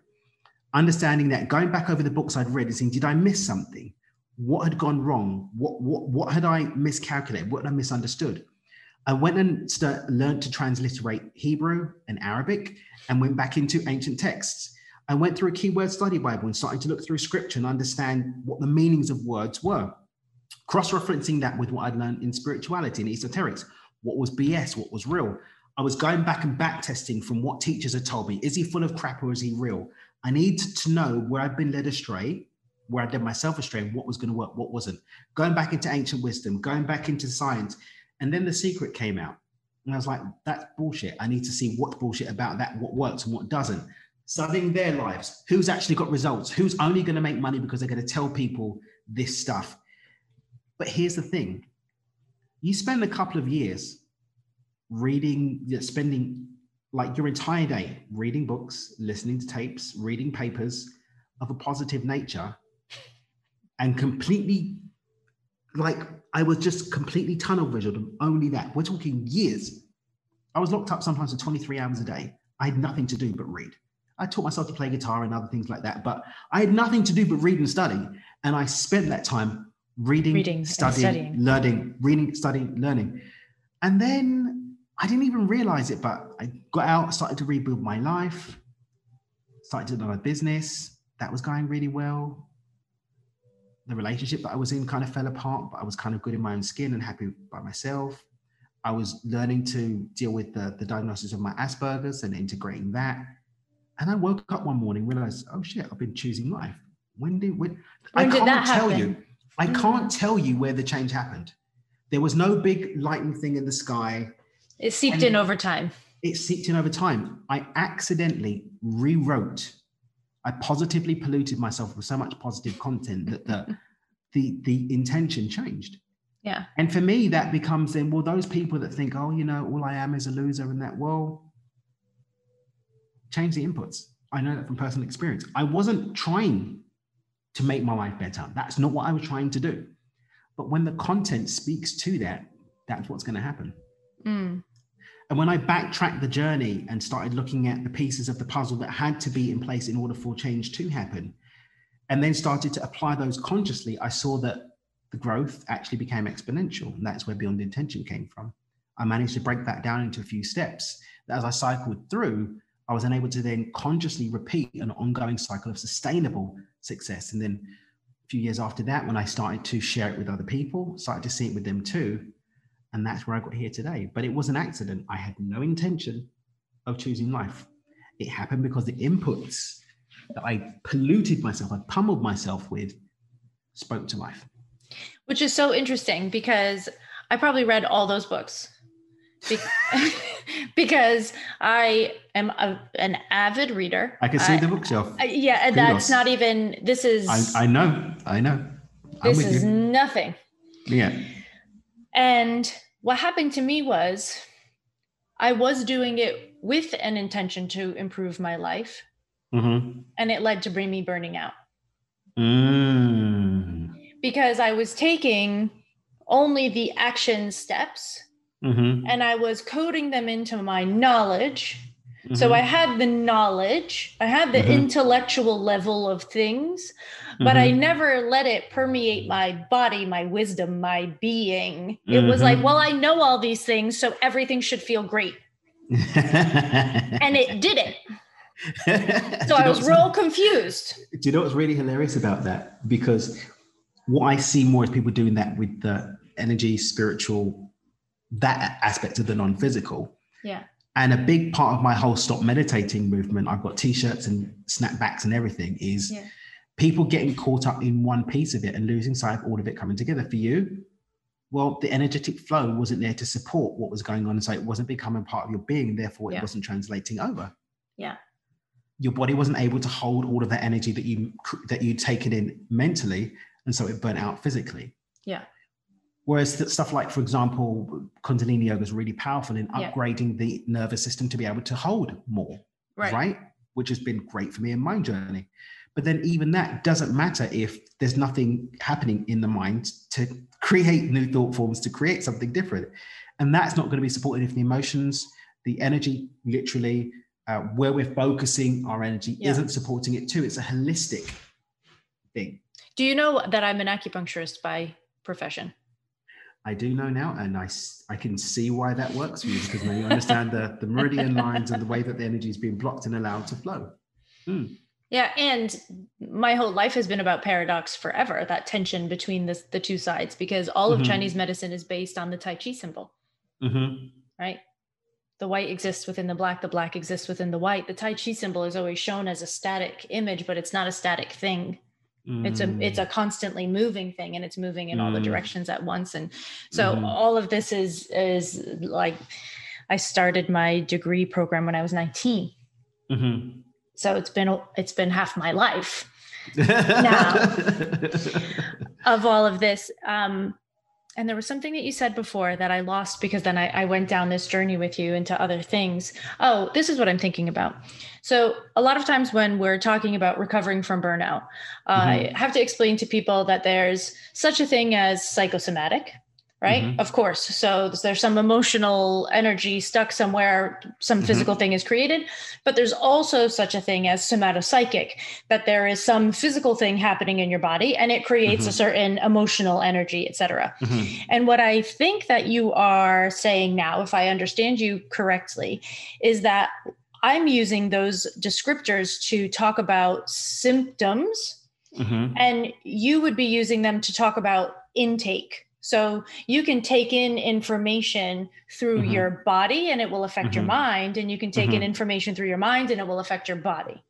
S3: Understanding that, going back over the books I'd read and saying, did I miss something? What had gone wrong? What what what had I miscalculated? What had I misunderstood? I went and start, learned to transliterate Hebrew and Arabic and went back into ancient texts. I went through a keyword study Bible and started to look through scripture and understand what the meanings of words were. Cross referencing that with what I'd learned in spirituality and esoterics. What was BS? What was real? I was going back and back testing from what teachers had told me. Is he full of crap or is he real? I need to know where I've been led astray, where I did myself astray, what was going to work, what wasn't. Going back into ancient wisdom, going back into science. And then the secret came out. And I was like, that's bullshit. I need to see what's bullshit about that, what works and what doesn't. studying their lives, who's actually got results, who's only going to make money because they're going to tell people this stuff. But here's the thing you spend a couple of years reading, spending like your entire day reading books, listening to tapes, reading papers of a positive nature, and completely like I was just completely tunnel visioned only that. We're talking years. I was locked up sometimes for 23 hours a day. I had nothing to do but read. I taught myself to play guitar and other things like that, but I had nothing to do but read and study. And I spent that time reading, reading studying, studying, learning, reading, studying, learning. And then I didn't even realize it, but I got out, started to rebuild my life, started my business. That was going really well. The relationship that I was in kind of fell apart, but I was kind of good in my own skin and happy by myself. I was learning to deal with the, the diagnosis of my Asperger's and integrating that. And I woke up one morning, realized, oh shit, I've been choosing life. When did when, when I can't tell happen? you. I mm. can't tell you where the change happened. There was no big lightning thing in the sky.
S2: It seeped in over time.
S3: It seeped in over time. I accidentally rewrote. I positively polluted myself with so much positive content that the [laughs] the the intention changed.
S2: Yeah.
S3: And for me, that becomes then, well, those people that think, oh, you know, all I am is a loser and that, well, change the inputs. I know that from personal experience. I wasn't trying to make my life better. That's not what I was trying to do. But when the content speaks to that, that's what's going to happen. Mm. And when I backtracked the journey and started looking at the pieces of the puzzle that had to be in place in order for change to happen, and then started to apply those consciously, I saw that the growth actually became exponential. And that's where Beyond Intention came from. I managed to break that down into a few steps that as I cycled through, I was unable to then consciously repeat an ongoing cycle of sustainable success. And then a few years after that, when I started to share it with other people, started to see it with them too. And that's where I got here today. But it was an accident. I had no intention of choosing life. It happened because the inputs that I polluted myself, I pummeled myself with, spoke to life.
S2: Which is so interesting because I probably read all those books. [laughs] because I am a, an avid reader.
S3: I can see I, the bookshelf.
S2: yeah, and that's not even. This is.
S3: I, I know. I know.
S2: I'm this is you. nothing.
S3: Yeah.
S2: And what happened to me was, I was doing it with an intention to improve my life, mm-hmm. and it led to bring me burning out. Mm. Because I was taking only the action steps Mm-hmm. and I was coding them into my knowledge. Mm-hmm. So I had the knowledge, I had the mm-hmm. intellectual level of things, but I mm-hmm. never let it permeate my body, my wisdom, my being. It was like, mm-hmm. well, I know all these things, so everything should feel great. and it didn't. [laughs] so I was real confused.
S3: Do you know what's really hilarious about that? Because what I see more is people doing that with the energy, spiritual that aspect of the non-physical.
S2: Yeah.
S3: And a big part of my whole stop meditating movement, I've got t-shirts and snapbacks and everything, is yeah. people getting caught up in one piece of it and losing sight of all of it coming together. For you, well, the energetic flow wasn't there to support what was going on. And so it wasn't becoming part of your being, therefore it yeah. wasn't translating over.
S2: Yeah.
S3: Your body wasn't able to hold all of that energy that you that you'd taken in mentally, and so it burnt out physically.
S2: Yeah.
S3: Whereas stuff like, for example, Kundalini yoga is really powerful in upgrading yeah. the nervous system to be able to hold more, right. right? Which has been great for me in my journey. But then even that doesn't matter if there's nothing happening in the mind to create new thought forms, to create something different. And that's not going to be supported if the emotions, the energy, literally, uh, where we're focusing our energy yeah. isn't supporting it too. It's a holistic thing.
S2: Do you know that I'm an acupuncturist by profession?
S3: I do know now, and I, I can see why that works for you because now you understand the, the meridian lines and the way that the energy is being blocked and allowed to flow. Mm.
S2: Yeah, and my whole life has been about paradox forever, that tension between the, the two sides, because all mm-hmm. of Chinese medicine is based on the Tai Chi symbol, mm-hmm. right? The white exists within the black, the black exists within the white. The Tai Chi symbol is always shown as a static image, but it's not a static thing. Mm. It's a it's a mm. constantly moving thing and it's moving in mm. all the mm. directions at once. And so mm. all of this is is like I started my degree program when I was 19. Mm-hmm. So it's been it's been half my life [laughs] now of all of this. Um, and there was something that you said before that I lost because then I, I, went down this journey with you into other things. Oh, this is what I'm thinking about. So, a lot of times when we're talking about recovering from burnout, mm-hmm. I have to explain to people that there's such a thing as psychosomatic, right mm-hmm. of course so there's some emotional energy stuck somewhere some mm-hmm. physical thing is created but there's also such a thing as somatopsychic that there is some physical thing happening in your body and it creates mm-hmm. a certain emotional energy etc mm-hmm. and what i think that you are saying now if i understand you correctly is that i'm using those descriptors to talk about symptoms mm-hmm. and you would be using them to talk about intake so you can take in information through mm-hmm. your body and it will affect mm-hmm. your mind, and you can take mm-hmm. in information through your mind and it will affect your body.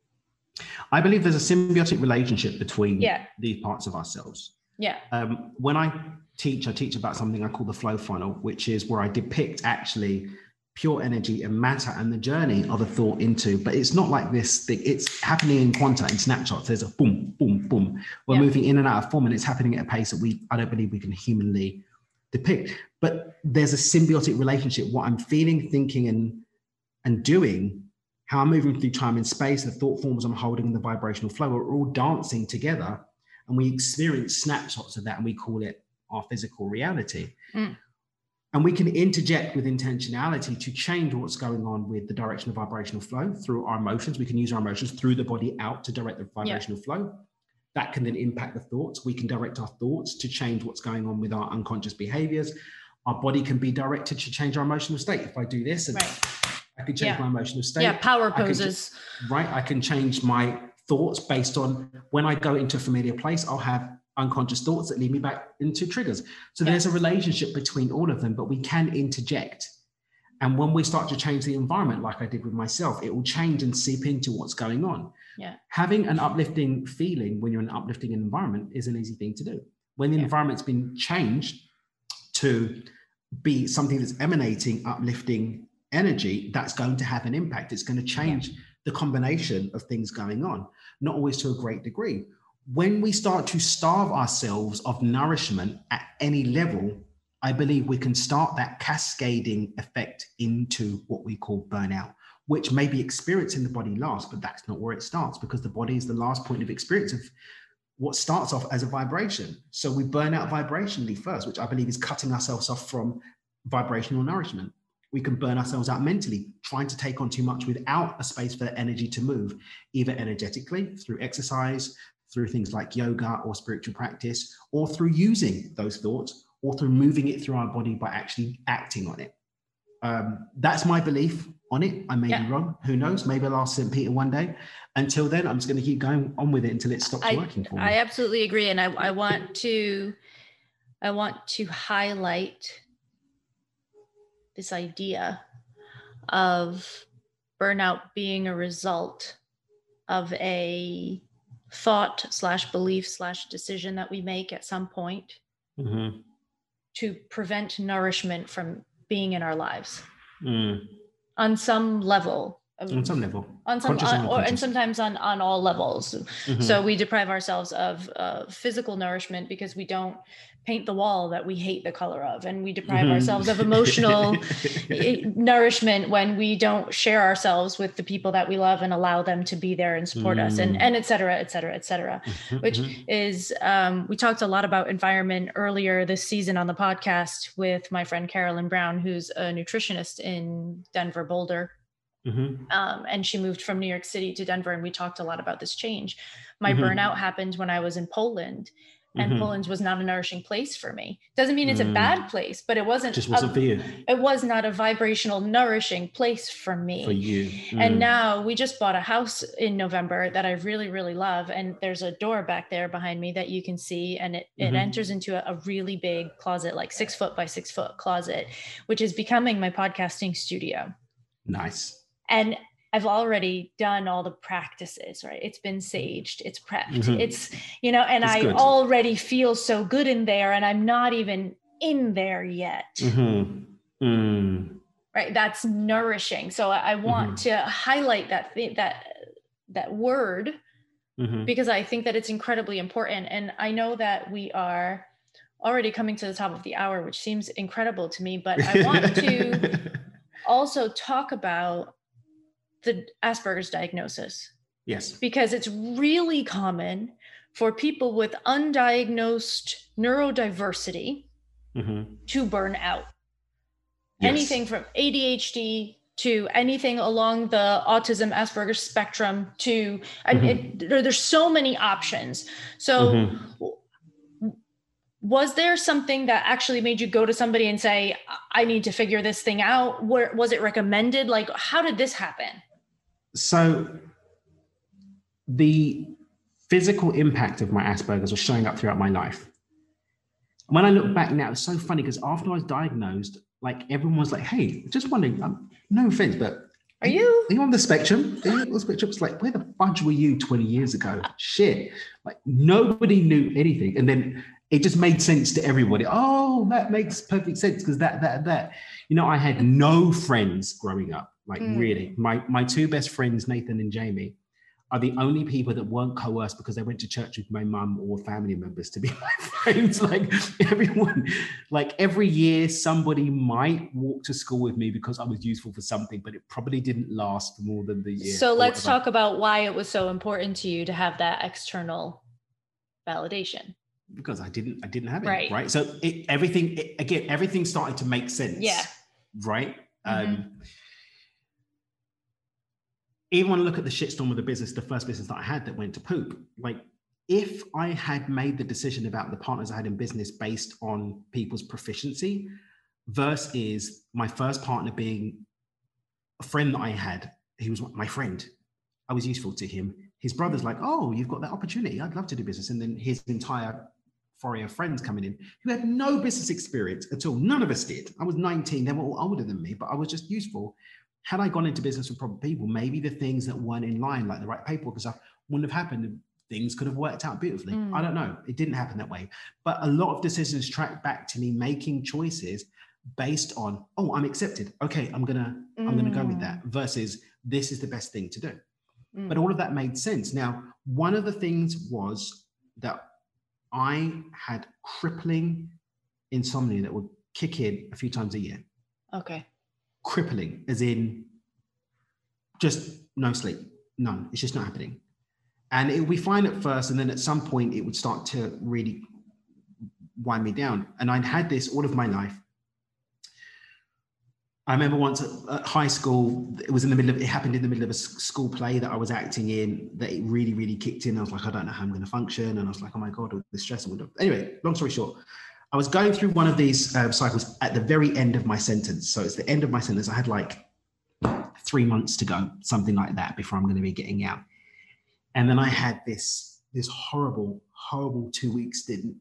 S3: I believe there's a symbiotic relationship between yeah. these parts of ourselves.
S2: Yeah.
S3: Um, when I teach, I teach about something I call the flow funnel, which is where I depict actually pure energy and matter and the journey of a thought into but it's not like this thing. It's happening in quanta in snapshots. There's a boom boom boom. We're yeah. moving in and out of form and it's happening at a pace that we i don't believe we can humanly depict. But there's a symbiotic relationship. What i'm feeling thinking and and doing how i'm moving through time and space the thought forms i'm holding the vibrational flow are all dancing together and we experience snapshots of that and we call it our physical reality. Mm and we can interject with intentionality to change what's going on with the direction of vibrational flow through our emotions. We can use our emotions through the body out to direct the vibrational yeah. flow. That can then impact the thoughts. We can direct our thoughts to change what's going on with our unconscious behaviors. Our body can be directed to change our emotional state. If I do this, and right. I can change yeah. my emotional state.
S2: Yeah, power poses.
S3: I can, right. I can change my thoughts based on when I go into a familiar place, I'll have unconscious thoughts that lead me back into triggers. So there's a relationship between all of them, but we can interject. And when we start to change the environment, like I did with myself, it will change and seep into what's going on.
S2: Yeah.
S3: Having an uplifting feeling when you're in an uplifting environment is an easy thing to do. When the yeah. environment's been changed to be something that's emanating uplifting energy, that's going to have an impact. It's going to change yeah. the combination of things going on, not always to a great degree when we start to starve ourselves of nourishment at any level, I believe we can start that cascading effect into what we call burnout, which may be experienced in the body last, but that's not where it starts because the body is the last point of experience of what starts off as a vibration. So we burn out vibrationally first, which I believe is cutting ourselves off from vibrational nourishment. We can burn ourselves out mentally, trying to take on too much without a space for the energy to move, either energetically through exercise, through things like yoga or spiritual practice, or through using those thoughts, or through moving it through our body by actually acting on it. Um, that's my belief on it. I may yeah. be wrong. Who knows? Maybe I'll ask St. Peter one day. Until then, I'm just going to keep going on with it until it stops
S2: I,
S3: working for me.
S2: I absolutely agree, and I, I want to, I want to highlight this idea of burnout being a result of a thought slash belief slash decision that we make at some point mm-hmm. to prevent nourishment from being in our lives mm. on some level
S3: on some level
S2: on some on, or, and sometimes on on all levels mm-hmm. so we deprive ourselves of uh, physical nourishment because we don't paint the wall that we hate the color of and we deprive mm-hmm. ourselves of emotional [laughs] nourishment when we don't share ourselves with the people that we love and allow them to be there and support mm-hmm. us and mm. and et cetera et cetera et cetera mm-hmm. which mm-hmm. is um, we talked a lot about environment earlier this season on the podcast with my friend carolyn brown who's a nutritionist in denver boulder Mm-hmm. Um, and she moved from New York City to Denver, and we talked a lot about this change. My mm-hmm. burnout happened when I was in Poland, and mm-hmm. Poland was not a nourishing place for me. Doesn't mean it's mm. a bad mm. place, but it wasn't
S3: just wasn't
S2: a,
S3: for you.
S2: It was not a vibrational, nourishing place for me.
S3: For you.
S2: Mm. And now we just bought a house in November that I really, really love. And there's a door back there behind me that you can see, and it, mm-hmm. it enters into a, a really big closet, like six foot by six foot closet, which is becoming my podcasting studio.
S3: Nice.
S2: And I've already done all the practices, right? It's been saged, it's prepped, mm-hmm. it's, you know, and it's I good. already feel so good in there and I'm not even in there yet. Mm-hmm. Mm. Right. That's nourishing. So I want mm-hmm. to highlight that, th- that, that word
S3: Mhm.
S2: because I think that it's incredibly important. And I know that we are already coming to the top of the hour, which seems incredible to me. But I want to [laughs] also talk about the Asperger's diagnosis
S3: yes.
S2: because it's really common for people with undiagnosed neurodiversity
S3: Mhm.
S2: to burn out.
S3: Yes.
S2: Anything from ADHD to anything along the autism Asperger spectrum to and
S3: Mhm.
S2: it, there, there's so many options. So
S3: Mhm.
S2: was there something that actually made you go to somebody and say I need to figure this thing out? Where was it recommended? Like how did this happen?
S3: So the physical impact of my Asperger's was showing up throughout my life. When I look back now, it's so funny because after I was diagnosed, like everyone was like, "Hey, just wondering, um, no offense, but
S2: Are you
S3: are you on the spectrum? Are you on the spectrum?" It's like, where the fudge were you 20 years ago? Shit, like nobody knew anything, and then it just made sense to everybody. Oh, that makes perfect sense because that, that, that. You know, I had no friends growing up. Like
S2: Mm.
S3: really, my my two best friends, Nathan and Jamie, are the only people that weren't coerced because they went to church with my mum or family members to be [laughs] my friends. Like everyone, like every year, somebody might walk to school with me because I was useful for something, but it probably didn't last more than the year.
S2: so let's talk about why it was so important to you to have that external validation.
S3: because I didn't I didn't have it
S2: Right.
S3: right. So it, everything it, again everything started to make sense.
S2: Yeah.
S3: Right.
S2: Mhm.
S3: Um, even when I look at the shitstorm of the business, the first business that I had that went to poop, like if I had made the decision about the partners I had in business based on people's proficiency versus my first partner being a friend that I had, he was my friend. I was useful to him. His brother's like, oh, you've got that opportunity. I'd love to do business. And then his entire foray of friends coming in who had no business experience at all. None of us did. I was 19. They were all older than me, but I was just useful. Had I gone into business with proper people, maybe the things that weren't in line, like the right paperwork and stuff, wouldn't have happened. Things could have worked out beautifully.
S2: Mm.
S3: I don't know. It didn't happen that way. But a lot of decisions track back to me making choices based on, oh, I'm accepted. Okay, I'm gonna, I'm gonna go with that. Versus this is the best thing to do.
S2: Mm.
S3: But all of that made sense. Now, one of the things was that I had crippling insomnia that would kick in a few times a year.
S2: Okay.
S3: Crippling, as in just no sleep, none. It's just not happening. And it would be fine at first, and then at some point it would start to really wind me down. And I'd had this all of my life. I remember once at, high school, it was in the middle of, it happened in the middle of a school play that I was acting in that it really, really kicked in. I was like, I don't know how I'm going to function. And I was like, oh my God, all this stress. and. Anyway, long story short, I was going through one of these uh, cycles at the very end of my sentence. So it's the end of my sentence. I had like three months to go, something like that, before I'm going to be getting out. And then I had this, this horrible, horrible two week stint.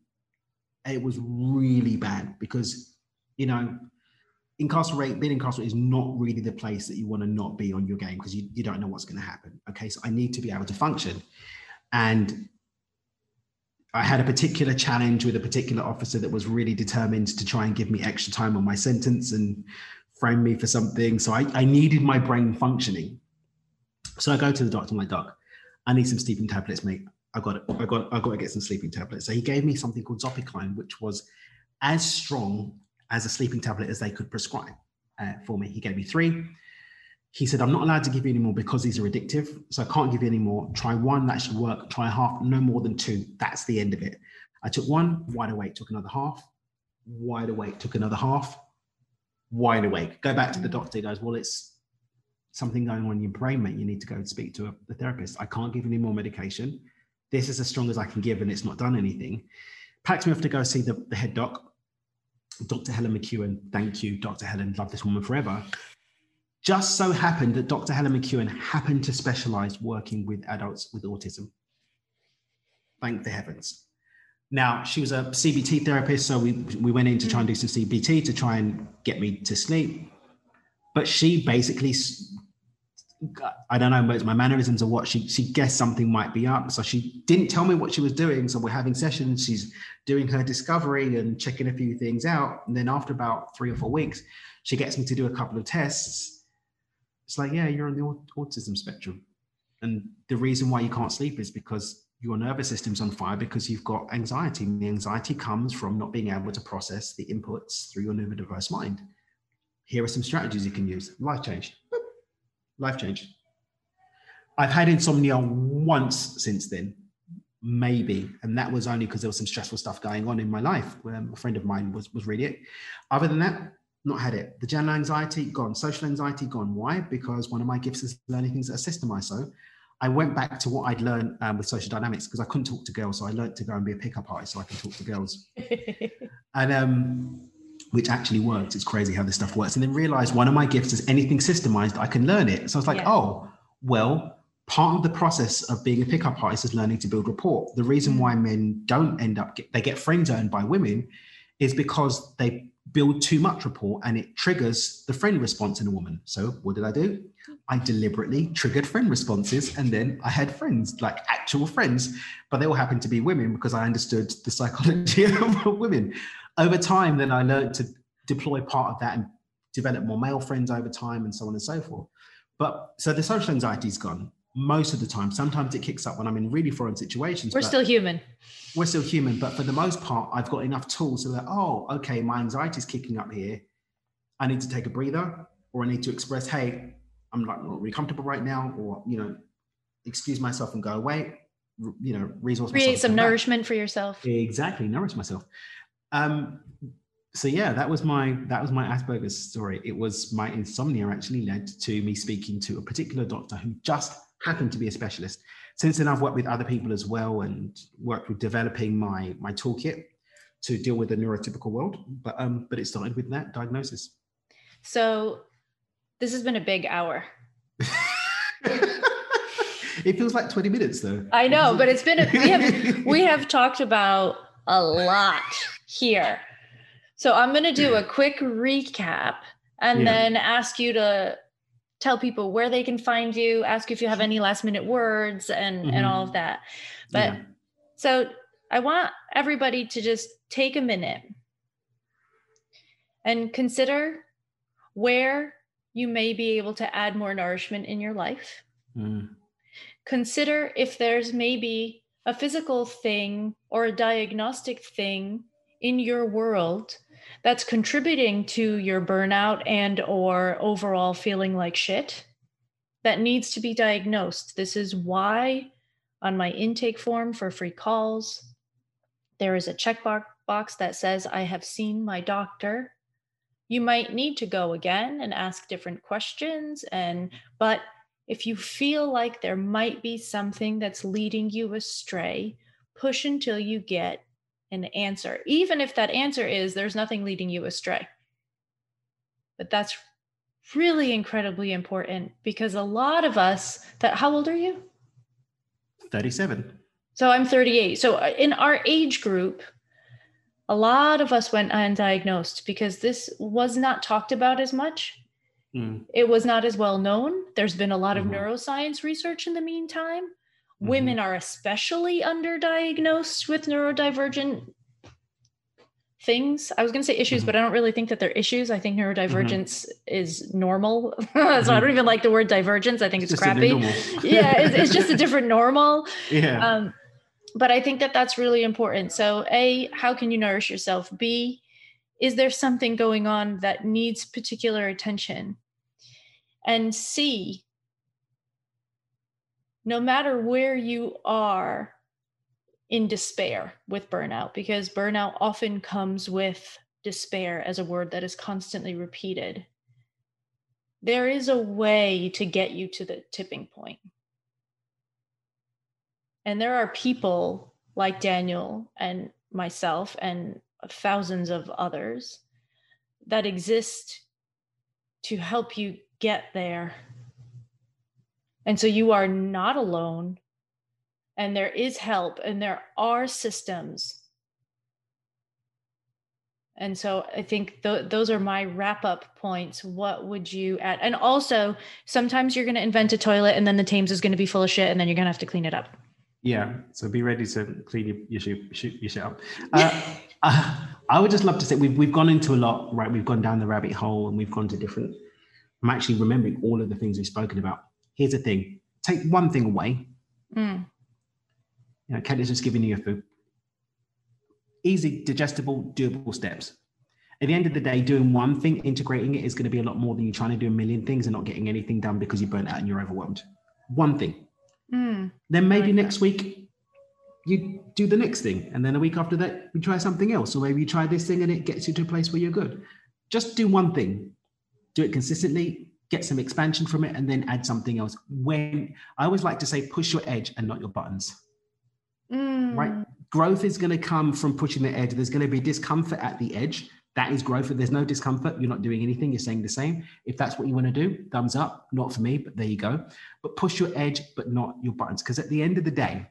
S3: It was really bad because, you know, incarcerate being incarcerated is not really the place that you want to not be on your game because you, you don't know what's going to happen okay so i need to be able to function and i had a particular challenge with a particular officer that was really determined to try and give me extra time on my sentence and frame me for something so i, I needed my brain functioning so i go to the doctor i'm like doc i need some sleeping tablets mate i got it i got i got to get some sleeping tablets so he gave me something called zopiclone which was as strong as a sleeping tablet as they could prescribe uh, for me. He gave me three. He said, I'm not allowed to give you any more because these are addictive. So I can't give you any more. Try one, that should work. Try half, no more than two. That's the end of it. I took one, wide awake, took another half, wide awake, took another half, wide awake. Go back to the mm. doctor. He goes, Well, it's something going on in your brain, mate. You need to go and speak to a, a therapist. I can't give you any more medication. This is as strong as I can give, and it's not done anything. Packed me off to go see the, the head doc. Dr. Helen McEwen. Thank you, Dr. Helen. Love this woman forever. Just so happened that Dr. Helen McEwen happened to specialize working with adults with autism. Thank the heavens. Now, she was a CBT therapist, so we, we went in to try and do some CBT to try and get me to sleep. But she basically, I don't know, my mannerisms or what, she, she guessed something might be up. So she didn't tell me what she was doing. So we're having sessions. She's doing her discovery and checking a few things out. And then after about three or four weeks, she gets me to do a couple of tests. It's like, yeah, you're on the au- autism spectrum. And the reason why you can't sleep is because your nervous system's on fire because you've got anxiety. And the anxiety comes from not being able to process the inputs through your neurodiverse mind. Here are some strategies you can use. Life change. Life change. I've had insomnia once since then, maybe, and that was only because there was some stressful stuff going on in my life. Um, a friend of mine was was really it. Other than that, not had it. The general anxiety gone, social anxiety gone. Why? Because one of my gifts is learning things that are systemized. So I went back to what I'd learned um, with social dynamics because I couldn't talk to girls, so I learned to go and be a pickup artist so I can talk to girls. [laughs] and um, which actually works. It's crazy how this stuff works. And then realized one of my gifts is anything systemized, I can learn it. So I was like,
S2: Yeah.
S3: oh, well, part of the process of being a pickup artist is learning to build rapport. The reason why men don't end up get, they get friend zoned by women is because they build too much rapport and it triggers the friend response in a woman. So what did I do? I deliberately triggered friend responses and then I had friends, like actual friends, but they all happened to be women because I understood the psychology [laughs] of women. Over time, then I learned to deploy part of that and develop more male friends over time and so on and so forth. But so the social anxiety's gone most of the time. Sometimes it kicks up when I'm in really foreign situations.
S2: We're still human.
S3: we're still human, but for the most part, I've got enough tools so that, oh, okay, my anxiety is kicking up here. I need to take a breather, or I need to express, hey, I'm like not really comfortable right now, or you know, excuse myself and go away. r- You know, resource
S2: Create some
S3: come back.
S2: nourishment for yourself.
S3: Exactly, nourish myself. Um, so yeah, that was my that was my Asperger's story. It was my insomnia actually led to me speaking to a particular doctor who just happened to be a specialist. Since then, I've worked with other people as well and worked with developing my my toolkit to deal with the neurotypical world. But um, but it started with that diagnosis.
S2: So this has been a big hour. [laughs]
S3: it feels like 20 minutes though.
S2: I know, but it's been a, we have we [laughs] have talked about a lot here. So I'm going to do a quick recap and
S3: Yeah.
S2: then ask you to tell people where they can find you, ask if you have any last minute words and and all of that. But
S3: Yeah.
S2: so I want everybody to just take a minute and consider where you may be able to add more nourishment in your life
S3: Mm.
S2: consider if there's maybe a physical thing or a diagnostic thing in your world that's contributing to your burnout and or overall feeling like shit that needs to be diagnosed. This is why on my intake form for free calls there is a checkbox box that says i have seen my doctor. You might need to go again and ask different questions and but if you feel like there might be something that's leading you astray, push until you get an answer, even if that answer is there's nothing leading you astray. But that's really incredibly important because a lot of us that how old are you?
S3: 37.
S2: So I'm 38. So uh, in our age group, a lot of us went undiagnosed because this was not talked about as much
S3: Mm.
S2: it was not as well known. There's been a lot of
S3: Mhm.
S2: neuroscience research in the meantime.
S3: Mhm.
S2: Women are especially underdiagnosed with neurodivergent things. I was going to say issues,
S3: Mhm.
S2: but I don't really think that they're issues. I think neurodivergence is normal. [laughs] so I don't even like the word divergence. I think it's,
S3: a
S2: crappy. [laughs] yeah, it's, it's just a different normal.
S3: yeah.
S2: Um, but I think that that's really important. So, A, how can you nourish yourself? B, is there something going on that needs particular attention? And C, no matter where you are in despair with burnout, because burnout often comes with despair as a word that is constantly repeated, there is a way to get you to the tipping point. And there are people like Daniel and myself and thousands of others that exist to help you get there. And so you are not alone, and there is help, and there are systems. And so I think th- those are my wrap up points. What would you add? And also, sometimes you're going to invent a toilet, and then the Thames is going to be full of shit, and then you're going to have to clean it up.
S3: Yeah, so be ready to clean your your shit, your shit up. [laughs] Uh, uh, I would just love to say we've we've gone into a lot, right? We've gone down the rabbit hole and we've gone to different. I'm actually remembering all of the things we've spoken about. Here's the thing: take one thing away.
S2: Mm.
S3: You know, Kate is just giving you your food. Easy, digestible, doable steps. At the end of the day, doing one thing, integrating it is going to be a lot more than you trying to do a million things and not getting anything done because you're burnt out and you're overwhelmed. One thing.
S2: Mm.
S3: Then maybe
S2: like
S3: next week you do the next thing. And then a week after that, you try something else. Or maybe you try this thing and it gets you to a place where you're good. Just do one thing, do it consistently, get some expansion from it, and then add something else. When I always like to say, push your edge and not your buttons.
S2: Mm.
S3: Right? Growth is going to come from pushing the edge. There's going to be discomfort at the edge. That is growth. If there's no discomfort, you're not doing anything. You're saying the same. If that's what you want to do, thumbs up. Not for me, but there you go. But push your edge, but not your buttons. Because at the end of the day,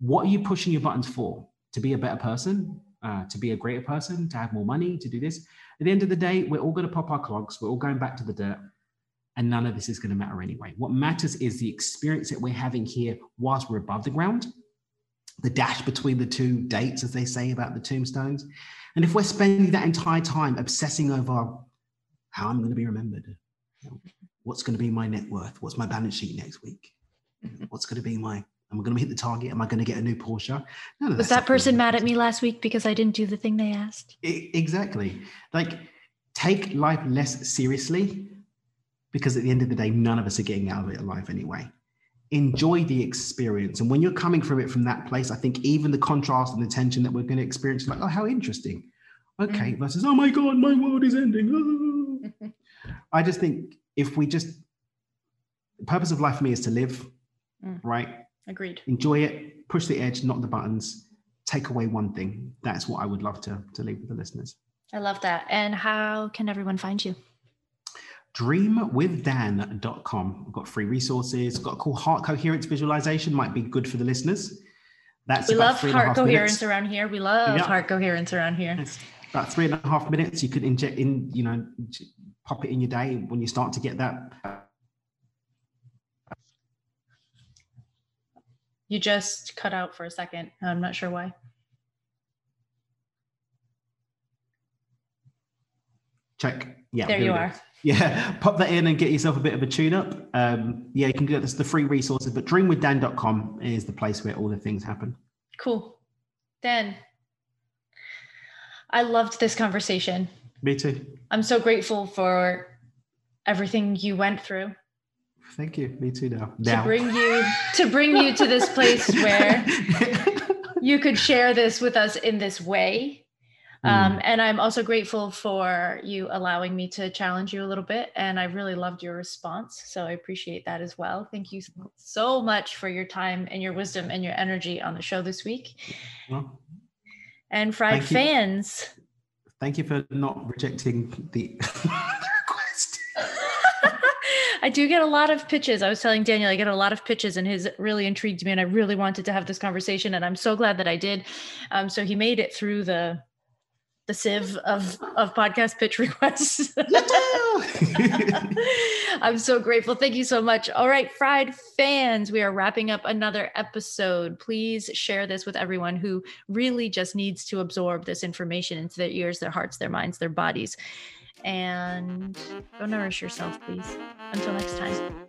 S3: what are you pushing your buttons for? To be a better person, uh, to be a greater person, to have more money, to do this. At the end of the day, we're all going to pop our clogs. We're all going back to the dirt. And none of this is going to matter anyway. What matters is the experience that we're having here whilst we're above the ground, the dash between the two dates, as they say about the tombstones. And if we're spending that entire time obsessing over how I'm going to be remembered, what's going to be my net worth, what's my balance sheet next week, what's going to be my Am I going to hit the target? Am I going to get a new Porsche?
S2: Was that, that person mad at me last week because I didn't do the thing they asked?
S3: exactly. Like, take life less seriously because at the end of the day, none of us are getting out of it alive anyway. Enjoy the experience. And when you're coming from it from that place, I think even the contrast and the tension that we're going to experience, like, oh, how interesting. Okay, mm. versus, oh my God, my world is ending. [laughs] I just think if we just, the purpose of life for me is to live, mm. right?
S2: Agreed.
S3: Enjoy it, push the edge, not the buttons. Take away one thing. That's what I would love to, to leave with the listeners.
S2: I love that. And how can everyone find you?
S3: dreamwithdan.com. I've got free resources. Got a cool heart coherence visualization, might be good for the listeners.
S2: That's we love heart coherence minutes. around here. We love heart coherence around here.
S3: It's about three and a half minutes. You could inject in, you know, pop it in your day when you start to get that
S2: You just cut out for a second. I'm not sure why.
S3: Check. Yeah.
S2: There you are. [laughs]
S3: Yeah. Pop that in and get yourself a bit of a tune up. Um, yeah, you can get this the free resources, but dreamwithdan.com is the place where all the things happen.
S2: Cool. Dan, I loved this conversation.
S3: Me too.
S2: I'm so grateful for everything you went through.
S3: Thank you. Me too now.
S2: now. To bring you to bring you to this place [laughs] where [laughs] you could share this with us in this way. Um, mm. and I'm also grateful for you allowing me to challenge you a little bit. And I really loved your response. So I appreciate that as well. Thank you so much for your time and your wisdom and your energy on the show this week. Well, and Fried fans.
S3: Thank you for not rejecting the [laughs] request. [laughs]
S2: I do get a lot of pitches. I was telling Daniel, I get a lot of pitches, and his really intrigued me, and I really wanted to have this conversation, and I'm so glad that I did. Um, so he made it through the the sieve of of podcast pitch requests. [laughs] I'm so grateful. Thank you so much. All right, fried fans, we are wrapping up another episode. Please share this with everyone who really just needs to absorb this information into their ears, their hearts, their minds, their bodies and go nourish yourself, please. Until next time.